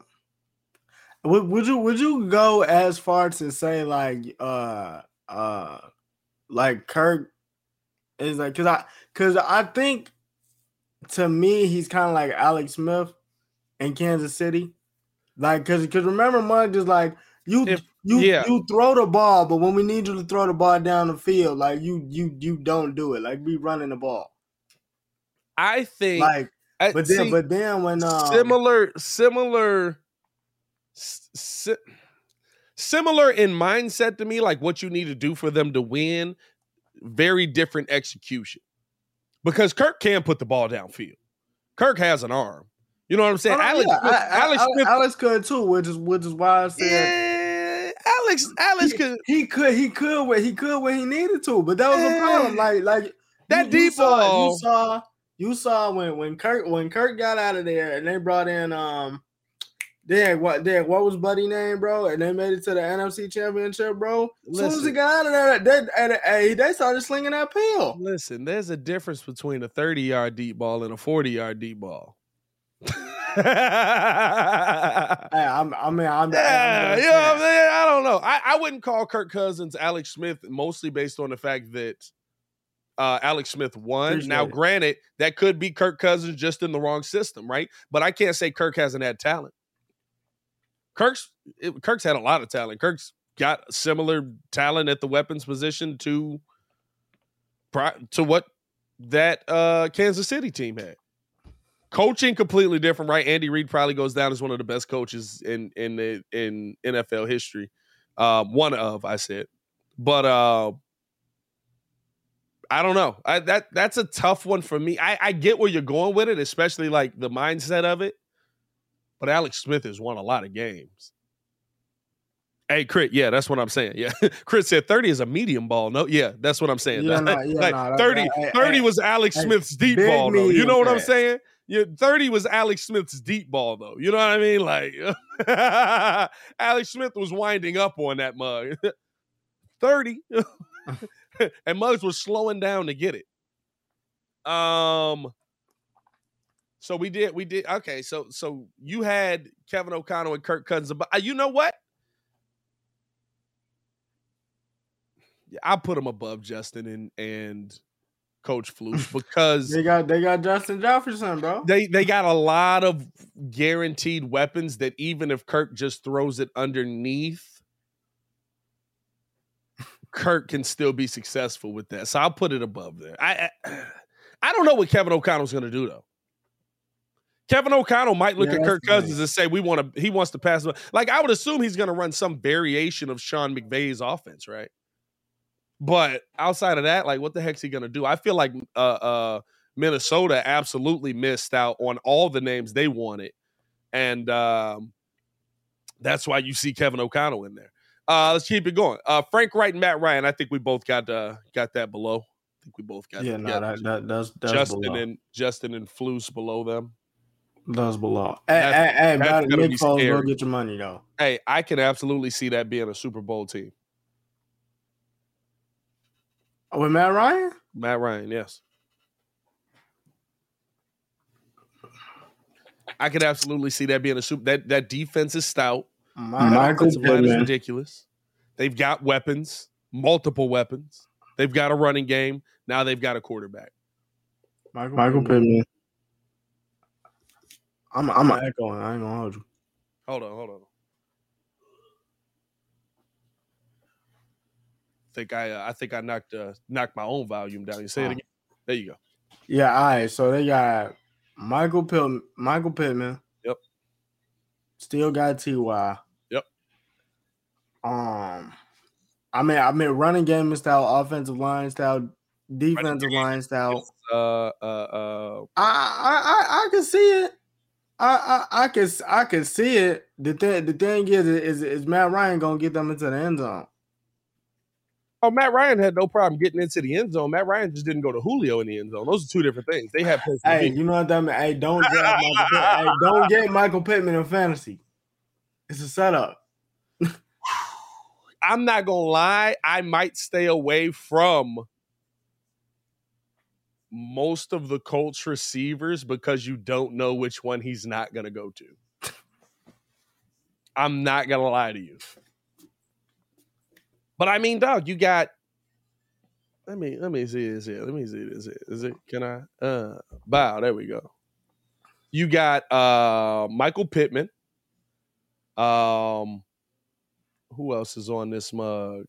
Would, would you would you go as far to say like uh uh like Kirk is like cause I cause I think to me he's kind of like Alex Smith in Kansas City. Like cause cause remember Mike is like you if, you yeah. you throw the ball, but when we need you to throw the ball down the field, like you you you don't do it. Like be running the ball.
I think
like, but then, see, but then when um,
similar, similar, si- similar in mindset to me, like what you need to do for them to win. Very different execution, because Kirk can put the ball downfield. Kirk has an arm. You know what I'm saying?
Oh, Alex, yeah. Smith, I, Alex, Smith, Alex could too, which is which is why I said.
Yeah, Alex, Alex
he,
could.
He could. He could. He could when he needed to, but that was a problem. Like, like
that you, deep you saw,
ball. You saw you saw when when Kirk when Kirk got out of there and they brought in um Derek, what Derek, what was Buddy name, bro? And they made it to the NFC Championship, bro. As soon as he got out of there, they, they, they started slinging that pill.
Listen, there's a difference between a 30 yard deep ball and a 40 yard deep ball.
I'm, I mean, I'm,
yeah,
I'm
you know what I'm saying? I don't know. I, I wouldn't call Kirk Cousins Alex Smith mostly based on the fact that uh, Alex Smith won.
Appreciate
now,
it.
granted, that could be Kirk Cousins just in the wrong system, right? But I can't say Kirk hasn't had talent. Kirk's it, Kirk's had a lot of talent. Kirk's got similar talent at the weapons position to to what that uh, Kansas City team had. Coaching completely different, right? Andy Reid probably goes down as one of the best coaches in in the in NFL history. Um, one of I said, but uh, I don't know. I, that that's a tough one for me. I, I get where you're going with it, especially like the mindset of it. But Alex Smith has won a lot of games. Hey, Crit, yeah, that's what I'm saying. Yeah. Crit said 30 is a medium ball. No, yeah, that's what I'm saying.
Yeah, nah, yeah,
Like,
nah, that-
30,
that-
30
hey,
was Alex Smith's deep ball, though. You know what I'm saying? Yeah, 30 was Alex Smith's deep ball, though. You know what I mean? Like, Alex Smith was winding up on that mug. 30. and Muggs was slowing down to get it. Um, so we did, we did. Okay, so so you had Kevin O'Connell and Kirk Cousins, but uh, you know what? Yeah, I put him above Justin and and Coach Fluke because
They got they got Justin Jefferson, bro.
they they got a lot of guaranteed weapons that even if Kirk just throws it underneath, Kirk can still be successful with that. So I'll put it above there. I I, I don't know what Kevin O'Connell's going to do though. Kevin O'Connell might look
Yeah,
at Kirk
the
Cousins and say, "We want to." He wants to pass. Like I would assume he's going to run some variation of Sean McVay's offense, right? But outside of that, like, what the heck's he going to do? I feel like uh, uh, Minnesota absolutely missed out on all the names they wanted, and um, that's why you see Kevin O'Connell in there. Uh, let's keep it going. Uh, Frank Reich and Matt Ryan. I think we both got uh, got that below. I think we both got
Yeah, no, that, that that's that's
Justin
below.
and Justin and Flus below them.
That's below. Hey,
That's-
hey, hey,
that's
better- Nick Foles, go get your money though.
Hey, I can absolutely see that being a Super Bowl team.
Oh, with Matt Ryan,
Matt Ryan, yes. I could absolutely see that being a super. That that defense is stout.
My-
That
Michael
offensive line is ridiculous. They've got weapons, multiple weapons. They've got a running game. Now they've got a quarterback.
Michael, Michael Pittman. I'm I'm an echoing. I ain't gonna hold you.
Hold on, hold on. think I uh, I think I knocked uh, knocked my own volume down. You say it
Oh.
again. There you go.
Yeah, all right. So they got Michael Pittman. Michael Pittman.
Yep.
Still got Ty.
Yep.
Um, I mean, I mean, running game style, offensive line style, defensive line style.
Uh, uh, uh,
I, I, I, I can see it. I, I, I can, I can see it. The thing, the thing is, is, is Matt Ryan gonna get them into the end zone?
oh, Matt Ryan had no problem getting into the end zone. Matt Ryan just didn't go to Julio in the end zone. Those are two different things. They have
Hey, you know what that mean? Hey, don't get Michael hey, don't get Michael Pittman in fantasy. It's a setup.
I'm not gonna lie, I might stay away from most of the Colts receivers because you don't know which one he's not gonna go to. I'm not gonna lie to you. But I mean, dog, you got let me let me see this here. Let me see this here. Is it can I uh bow, there we go. You got uh Michael Pittman. Um who else is on this mug?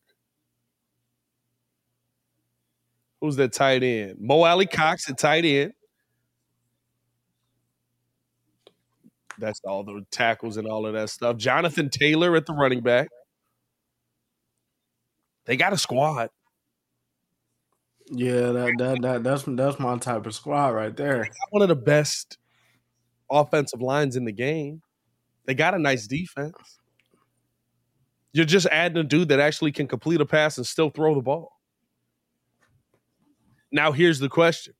Who's that tight end? Mo Alie-Cox at tight end. That's all the tackles and all of that stuff. Jonathan Taylor at the running back. They got a squad.
Yeah, that, that that that's that's my type of squad right there.
They got one of the best offensive lines in the game. They got a nice defense. You're just adding a dude that actually can complete a pass and still throw the ball. Now, here's the question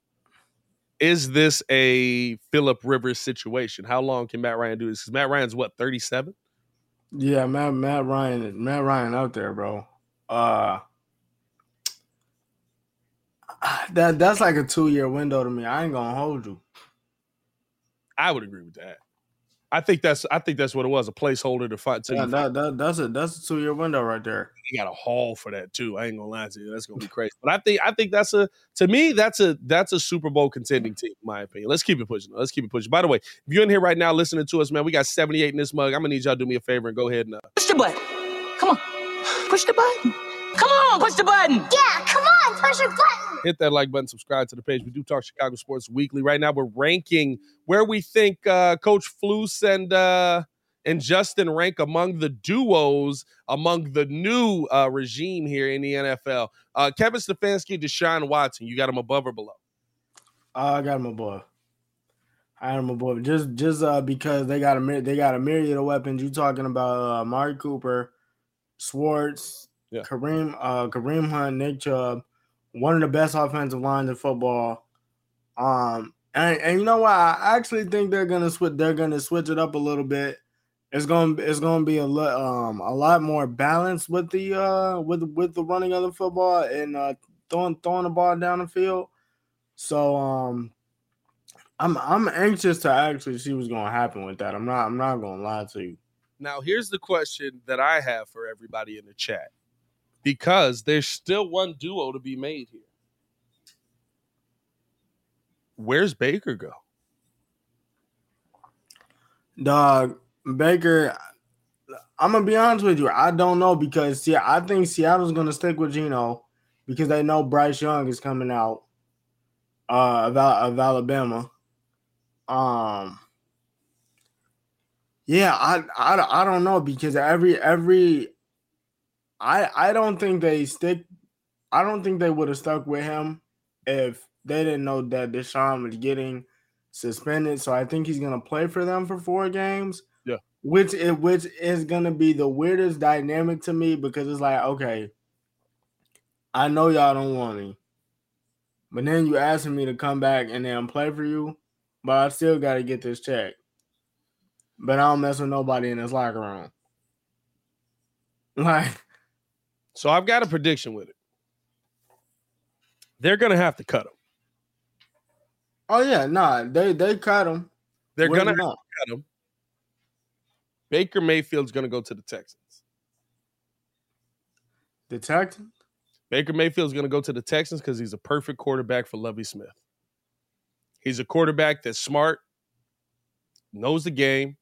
Is this a Philip Rivers situation? How long can Matt Ryan do this? Because Matt Ryan's what, 37?
Yeah, Matt Matt Ryan Matt Ryan out there, bro. Uh that that's like a two year window to me. I ain't gonna hold you.
I would agree with that. I think that's I think that's what it was a placeholder to fight.
To Yeah, that, that, that's a that's a two year window right there.
You got a haul for that too. I ain't gonna lie to you, that's gonna be crazy. But I think I think that's a to me that's a that's a Super Bowl contending team in my opinion. Let's keep it pushing. Let's keep it pushing. By the way, if you're in here right now listening to us, man, we got 78 in this mug. I'm gonna need y'all to do me a favor and go ahead and uh,
push the button. Come on, push the button. Come on, push the button.
Yeah, come on, push the button.
Hit that like button, subscribe to the page. We do talk Chicago sports weekly. Right now, we're ranking where we think uh, Coach Flus and uh, and Justin rank among the duos among the new uh, regime here in the NFL. Uh, Kevin Stefanski, Deshaun Watson, you got him above or below?
Uh, I got him above. I got him above just just uh, because they got a they got a myriad of weapons. You talking about uh, Mari Cooper, Schwartz, yeah. Kareem uh, Kareem Hunt, Nick Chubb, one of the best offensive lines in football. Um, and, and you know what? I actually think they're gonna switch. They're gonna switch it up a little bit. It's gonna it's gonna be a lot um a lot more balanced with the uh with with the running of the football and uh throwing throwing the ball down the field. So um I'm I'm anxious to actually see what's gonna happen with that. I'm not I'm not gonna lie to you.
Now here's the question that I have for everybody in the chat because there's still one duo to be made here. Where's Baker go?
Dog, Baker, I'm gonna be honest with you. I don't know because see, I think Seattle's gonna stick with Geno because they know Bryce Young is coming out uh, of, of Alabama. Um, yeah, I, I I don't know because every every I I don't think they stick. I don't think they would have stuck with him if they didn't know that Deshaun was getting suspended. So I think he's gonna play for them for four games.
Yeah,
which is which is gonna be the weirdest dynamic to me because it's like okay, I know y'all don't want him, but then you asking me to come back and then play for you, but I still got to get this check. But I don't mess with nobody in this locker room. Like
so I've got a prediction with it. They're gonna have to cut him.
Oh yeah, nah, they they cut him.
They're gonna cut him. Baker Mayfield's gonna go to the Texans.
The Texans.
Baker Mayfield's gonna go to the Texans because he's a perfect quarterback for Lovie Smith. He's a quarterback that's smart, knows the game,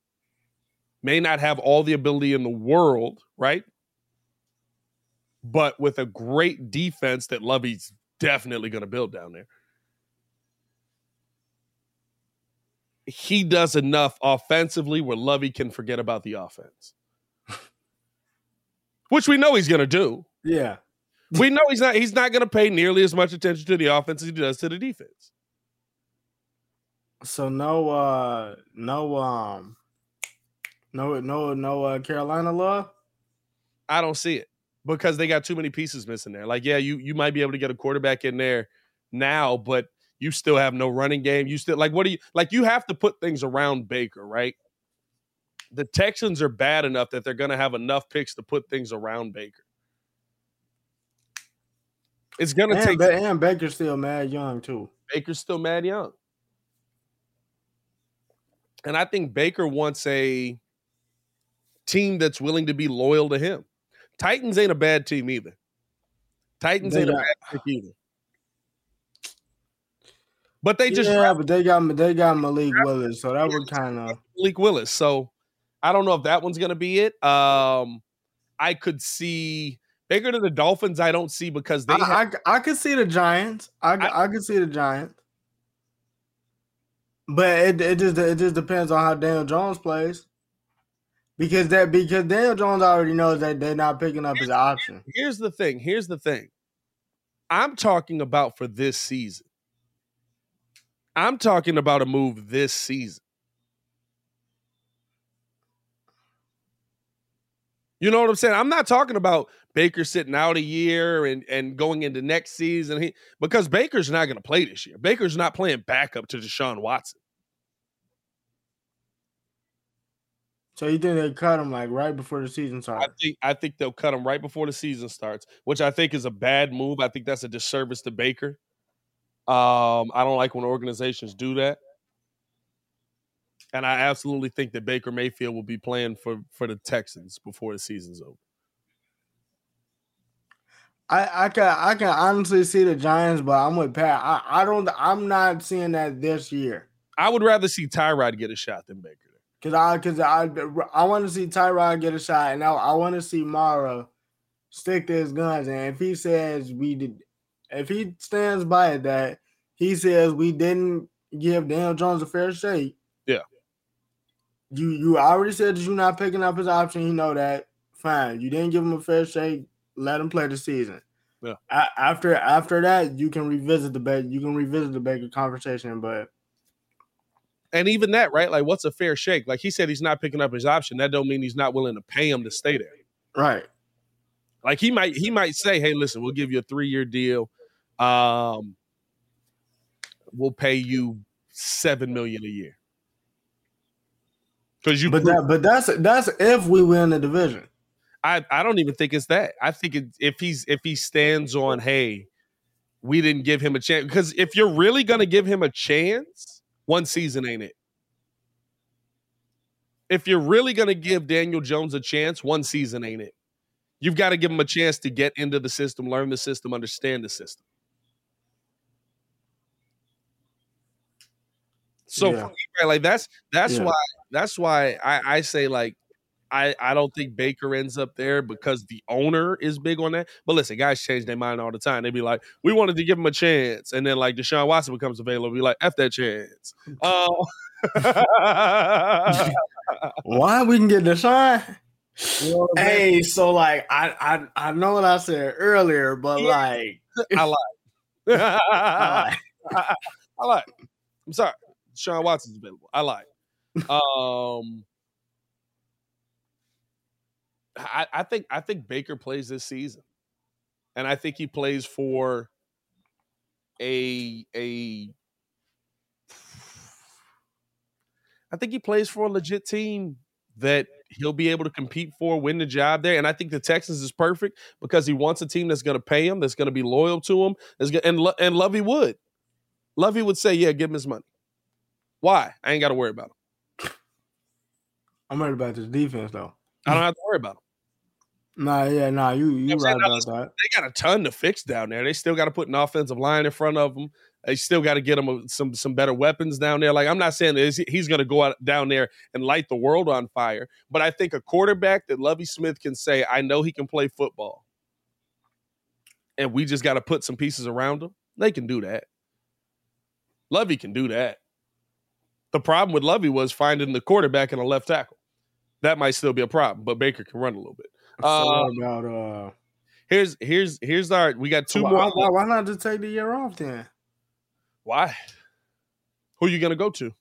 may not have all the ability in the world, right? But with a great defense that Lovie's definitely going to build down there. He does enough offensively where Lovie can forget about the offense, which we know he's going to do.
Yeah,
we know he's not. He's not going to pay nearly as much attention to the offense as he does to the defense.
So no, uh no, um, no, no, no, uh, Carolina law.
I don't see it because they got too many pieces missing there. Like, yeah, you you might be able to get a quarterback in there now, but you still have no running game. You still like what do you like? You have to put things around Baker, right? The Texans are bad enough that they're going to have enough picks to put things around Baker. It's going to take.
And Baker's still mad young too.
Baker's still mad young, and I think Baker wants a team that's willing to be loyal to him. Titans ain't a bad team either. Titans they ain't got, a bad pick either. But they just
yeah, but they got they got Malik Willis, so that would kind of
Malik Willis. So I don't know if that one's gonna be it. Um, I could see bigger than the Dolphins. I don't see because they. I
have, I, I, could see the Giants. I I, I could see the Giants, but it it just it just depends on how Daniel Jones plays. Because that because Daniel Jones already knows that they're not picking up his option.
Here's the thing. Here's the thing. I'm talking about for this season. I'm talking about a move this season. You know what I'm saying? I'm not talking about Baker sitting out a year and, and going into next season. He, because Baker's not going to play this year. Baker's not playing backup to Deshaun Watson.
So you think they cut him like right before the season starts?
I think I think they'll cut him right before the season starts, which I think is a bad move. I think that's a disservice to Baker. Um, I don't like when organizations do that. And I absolutely think that Baker Mayfield will be playing for for the Texans before the season's over.
I, I can I can honestly see the Giants, but I'm with Pat. I, I don't I'm not seeing that this year.
I would rather see Tyrod get a shot than Baker.
Cause I cause I I want to see Tyrod get a shot, and I, I want to see Mara stick to his guns. And if he says we did, if he stands by it that he says we didn't give Daniel Jones a fair shake,
yeah.
You you already said that you're not picking up his option. You know that. Fine. You didn't give him a fair shake. Let him play the season.
Yeah.
A- after after that, you can revisit the. You can revisit the Baker conversation, but
and even that, right? Like, what's a fair shake? Like he said, he's not picking up his option. That don't mean he's not willing to pay him to stay there.
Right.
Like he might he might say, "Hey, listen, we'll give you a three year deal. Um, we'll pay you seven million a year." Because you,
but that, but that's that's if we win the division.
I I don't even think it's that. I think it, if he's if he stands on, hey, we didn't give him a chance. Because if you're really gonna give him a chance, one season ain't it. If you're really gonna give Daniel Jones a chance, one season ain't it. You've got to give him a chance to get into the system, learn the system, understand the system. So
Yeah.
me, right, like that's that's
Yeah.
why that's why I, I say like I, I don't think Baker ends up there because the owner is big on that. But listen, guys change their mind all the time. They'd be like, we wanted to give him a chance. And then like Deshaun Watson becomes available, We be like, F that chance. Oh
Why we can get Deshaun?
You know I'm?
Hey, so like I I I know what I said earlier, but
Yeah.
like
I lied. I lied. I lied. I'm sorry. Deshaun Watson's available. I lied. Um I, I think I think Baker plays this season. And I think he plays for a a I think he plays for a legit team that he'll be able to compete for, win the job there. And I think the Texans is perfect because he wants a team that's going to pay him, that's going to be loyal to him. That's gonna, and Lo- and Lovie would, Lovie would say, "Yeah, give him his money." Why? I ain't got to worry about him.
I'm worried about this defense though.
I don't have to worry about them.
Nah, yeah, nah, you you right about that.
They got a ton to fix down there. They still got to put an offensive line in front of them. They still got to get him some some better weapons down there. Like I'm not saying that he's going to go out down there and light the world on fire, but I think a quarterback that Lovie Smith can say, "I know he can play football," and we just got to put some pieces around him. They can do that. Lovie can do that. The problem with Lovie was finding the quarterback and a left tackle. That might still be a problem, but Baker can run a little bit. Uh,
about uh
here's here's here's our. We got two
why,
more.
why, why not just take the year off then?
Why? Who are you gonna go to?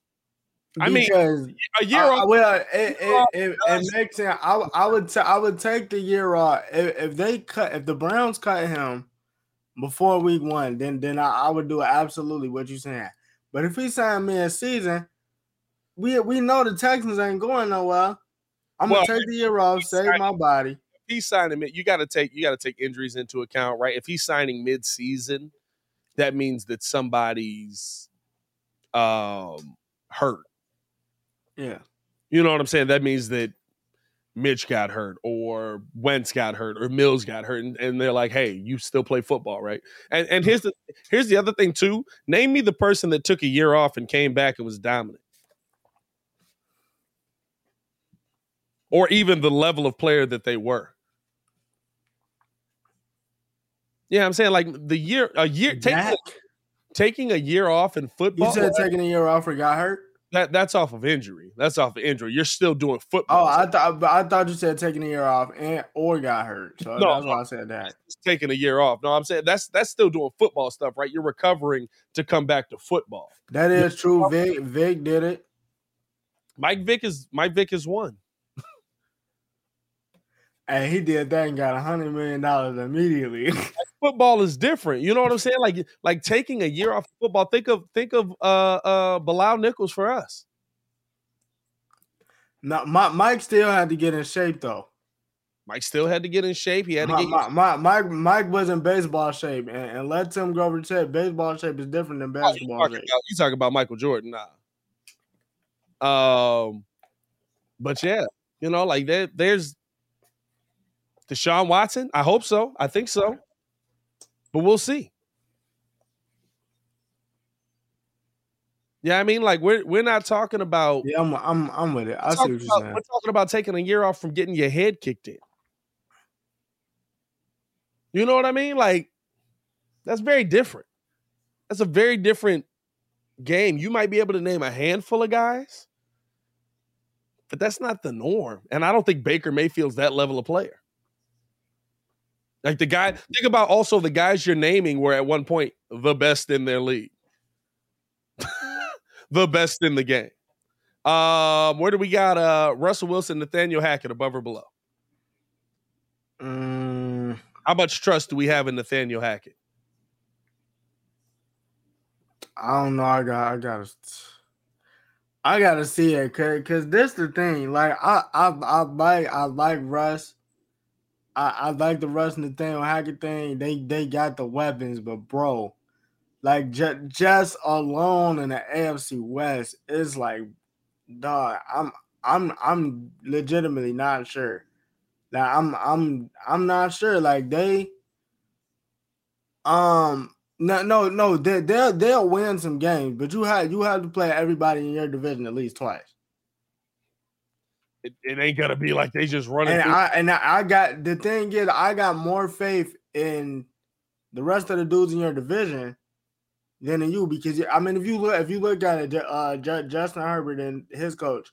I mean, a year
I-
off.
Well, it, it, it, it makes sense. I, would- I would ta- I would take the year off if, if they cut if the Browns cut him before week one, then then I, I would do absolutely what you're saying. But if he signed me a season, we we know the Texans ain't going nowhere. I'm
Well,
gonna take the year off, save
signed-
my body.
If he's signing mid, you got to take you got to take injuries into account, right? If he's signing mid season, that means that somebody's um hurt.
Yeah.
You know what I'm saying? That means that Mitch got hurt or Wentz got hurt or Mills got hurt, and, and they're like, "Hey, you still play football, right?" And and here's the here's the other thing too. Name me the person that took a year off and came back and was dominant, or even the level of player that they were. Yeah, I'm saying like the year a year taking taking a year off in football.
You said taking a year off or got hurt?
that that's off of injury. That's off of injury. You're still doing football. Oh.
I thought I thought you said taking a year off and or got hurt. So
No,
that's why I said that.
Taking a year off. No, I'm saying that's that's still doing football stuff, right? You're recovering to come back to football.
That is true. Vick Vick did it.
Mike Vick is Mike Vick is one.
And he did that and got a hundred million dollars immediately.
Football is different. You know what I'm saying? Like like taking a year off football. Think of think of uh uh Bilal Nichols for us.
no, my, Mike still had to get in shape though.
Mike still had to get in shape. He had to
My,
get
my, my, Mike Mike was in baseball shape, and, and let Tim Grover say baseball shape is different than
Oh, you
basketball
talking
shape.
about, you talking about Michael Jordan? Nah. Um, but yeah, you know, like there, there's Deshaun Watson. I hope so. I think so. But we'll see. Yeah, I mean, like we're we're not talking about.
Yeah, I'm I'm I'm with it. I see what you're
about-
saying.
We're talking about taking a year off from getting your head kicked in. You know what I mean? Like that's very different. That's a very different game. You might be able to name a handful of guys, but that's not the norm. And I don't think Baker Mayfield's that level of player. Like the guy, think about also the guys you're naming were at one point the best in their league, the best in the game. Um, where do we got? Uh, Russell Wilson, Nathaniel Hackett, above or below?
Mm,
How much trust do we have in Nathaniel Hackett?
I don't know. I got I gotta I gotta see it cause, cause this the thing. Like I I I like I like Russ. I, I like the Russ Nathaniel Hackett thing. They they got the weapons, but bro, like just just alone in the AFC West, is like dog. I'm I'm I'm legitimately not sure. Like I'm I'm I'm not sure. Like they um no no no they they'll they'll win some games, but you have you have to play everybody in your division at least twice.
It, it ain't gonna be like they just running.
And
through-
I and I got the thing is I got more faith in the rest of the dudes in your division than in you because I mean if you look if you look at it, uh, Justin Herbert and his coach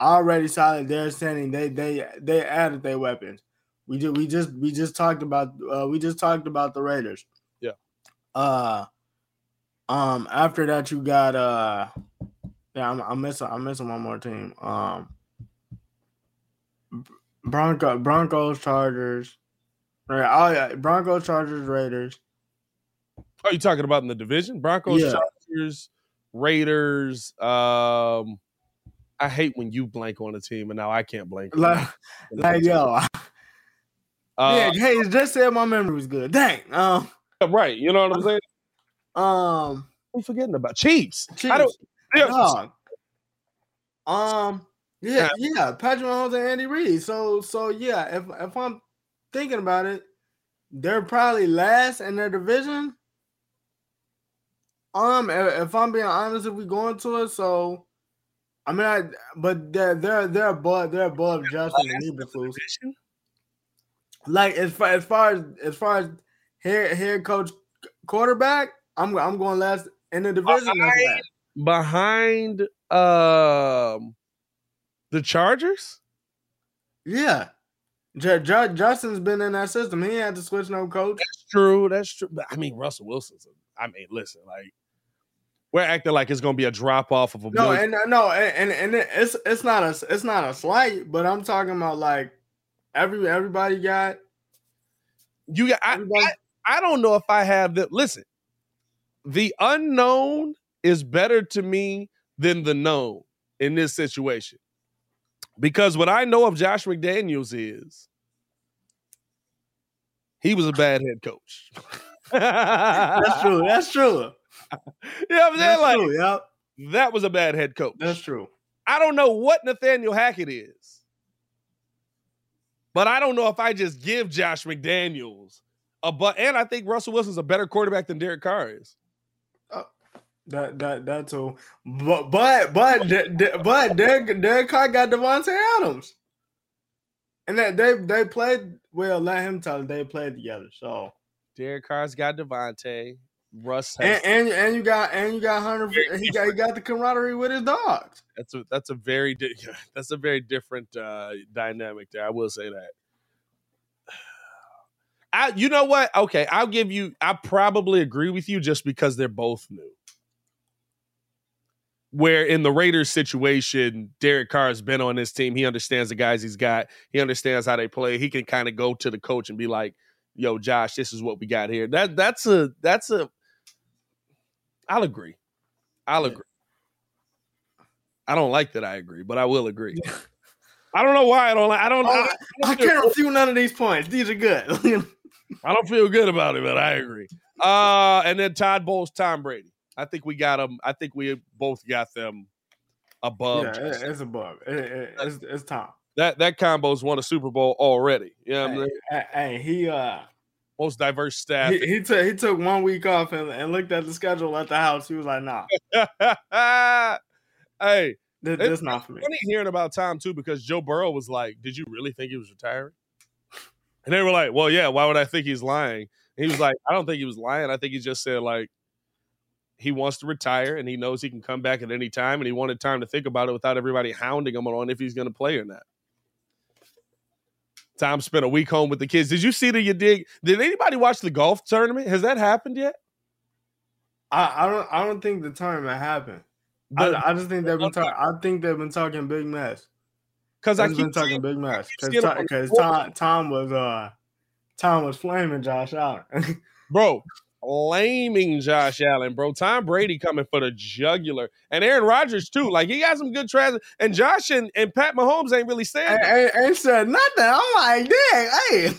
already solid. They're saying they they they added their weapons. We did we just we just talked about uh, we just talked about the Raiders.
Yeah.
Uh, um. After that, you got uh. Yeah, I'm, I'm missing. I'm missing one more team. Um. Bronco Broncos Chargers. Right. Oh yeah, Broncos Chargers Raiders.
Are you talking about in the division? Broncos,
Yeah.
Chargers, Raiders. Um, I hate when you blank on a team, and now I can't blank.
Like, like yo,
Uh,
yeah. Hey, just said my memory was good. Dang. Um.
right. You know what I'm saying?
Um.
I'm forgetting about Chiefs.
Chiefs.
I don't. yeah,
Dog. Um. Yeah, yeah. Patrick Mahomes and Andy Reid. So, so yeah. If if I'm thinking about it, they're probably last in their division. Um, if, if I'm being honest, if we go into it, so I mean, I but they're they're they're above they're above Justin and Eberflus. Like as far as far as as far as head head coach quarterback, I'm I'm going last in the division. Last.
behind um the Chargers.
Yeah. J- J- Justin's been in that system. He had to switch no coach.
That's true. That's true. But I mean, Russell Wilson's. A, I mean, listen, like we're acting like it's to be a drop off of a
No,
million-
and uh, no, and and it- it's it's not a it's not a slight, but I'm talking about like every everybody got
you got. I,
everybody.
I don't know if I have the. Listen, the unknown is better to me than the known in this situation. Because what I know of Josh McDaniels is he was a bad head coach.
That's true. That's true.
You know what I'm saying?
That's
Like
true. Yep.
that was a bad head coach.
That's true.
I don't know what Nathaniel Hackett is, but I don't know if I just give Josh McDaniels a but. And I think Russell Wilson's a better quarterback than Derek Carr is.
That that that's all. But but but but Derek Derek Carr got Davante Adams, and that they they played well. Let him tell it. They played together. So
Derek Carr's got Davante. Russ has
and and, and you got and you got Hunter. He got he got the camaraderie with his dogs.
that's a that's a very di- that's a very different uh dynamic there. I will say that. I you know what? Okay, I'll give you. I probably agree with you just because they're both new. Where in the Raiders situation, Derek Carr has been on this team. He understands the guys he's got. He understands how they play. He can kind of go to the coach and be like, "Yo, Josh, this is what we got here." That that's a that's a. I'll agree. I'll agree. I don't like that. I agree, but I will agree. I don't know why I don't like. I don't.
Oh,
I,
I can't refute none of these points. These are good.
I don't feel good about it, but I agree. Uh, and then Todd Bowles, Tom Brady. I think we got them. I think we both got them above.
yeah,
Justin.
it's above. It, it, it's it's Tom.
that that combo's won a Super Bowl already. You know what I'm
Hey, hey, hey, he uh
Most diverse staff.
he, he took he took one week off and, and looked at the schedule at the house. He was like, "Nah,
hey,
this, this not for me."
funny hearing about Tom too because Joe Burrow was like, "Did you really think he was retiring?" And they were like, "Well, yeah. Why would I think he's lying?" And he was like, "I don't think he was lying. I think he just said like he wants to retire and he knows he can come back at any time, and he wanted time to think about it without everybody hounding him on if he's going to play or not." Tom spent a week home with the kids. Did you see the you dig? Did anybody watch the golf tournament? Has that happened yet?
I, I don't I don't think the tournament happened. I,
The-
I just think they've been talking. I think they've been talking big mess.
Because I keep
been talking big mess
keep seeing them on
because Tom Tom was uh Tom was flaming Josh Allen.
bro, flaming Josh Allen, bro. Tom Brady coming for the jugular, and Aaron Rodgers too. Like he got some good trans. And Josh and, and Pat Mahomes ain't really saying.
ain't, ain't, said nothing. I'm like, dang, hey.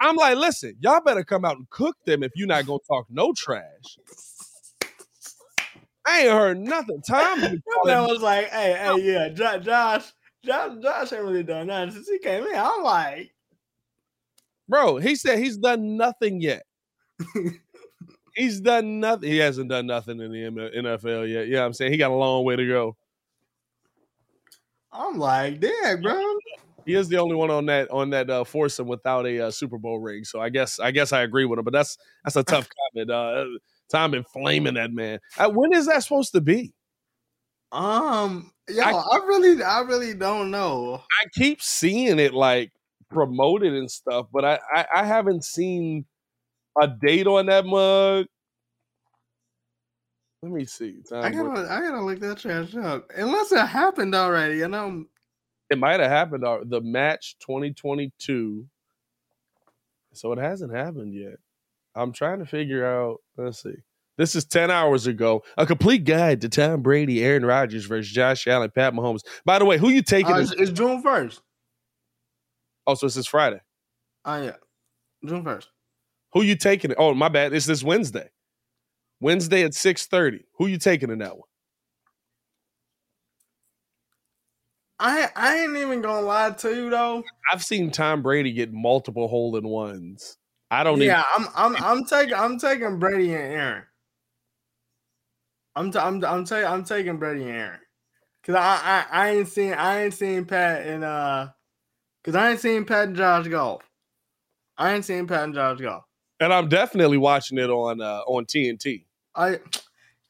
I'm like, listen, y'all better come out and cook them if you're not gonna talk no trash. I ain't heard nothing. Tom,
was like, hey, hey, yeah, Jo- Josh, Josh, Josh ain't really done nothing since he came in. I'm like,
bro, he said he's done nothing yet. he's done nothing. He hasn't done nothing in the NFL yet. Yeah, I'm saying he got a long way to go.
I'm like, dang, bro.
He is the only one on that on that uh, foursome without a uh, Super Bowl ring. So I guess I guess I agree with him. But that's that's a tough comment. Uh, Tom been flaming that man. Uh, when is that supposed to be?
Um, yo,
I-
I, really, I really don't know.
I keep seeing it like promoted and stuff, but I I, I haven't seen a date on that mug. Let me see.
I gotta, I gotta look that trash up. Unless it happened already, you know.
It might have happened. uh, The match 2022. So it hasn't happened yet. I'm trying to figure out. Let's see. This is 10 hours ago. A complete guide to Tom Brady, Aaron Rodgers versus Josh Allen, Pat Mahomes. By the way, who you taking?
Uh, it's, it's June first.
oh, so it's this is Friday.
Oh yeah, June first.
Who you taking? it? Oh, my bad. It's this Wednesday. Wednesday at 6:30. Who you taking in that one?
I, I ain't even gonna lie to you though.
I've seen Tom Brady get multiple hole in ones. I don't even
yeah, I'm, I'm, I'm taking, I'm taking Brady and Aaron. I'm, t- I'm, I'm taking, I'm taking Brady and Aaron. Cause I, I, I ain't seen, I ain't seen Pat and uh, cause I ain't seen Pat and Josh golf. I ain't seen Pat and Josh golf.
Even, and I'm definitely watching it on uh, on TNT.
I,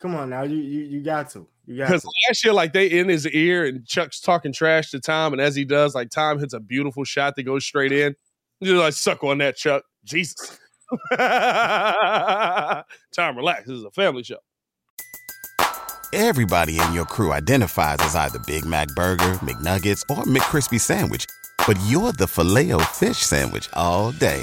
come on now, you, you, you got to, you got
Because
to.
last year, like they in his ear and Chuck's talking trash to Tom, and as he does, like Tom hits a beautiful shot that goes straight in. He's just like suck on that, Chuck. Jesus. Tom, relax. This is a family show.
Everybody in your crew identifies as either Big Mac Burger, McNuggets, or McCrispy Sandwich. But you're the filet fish Sandwich all day.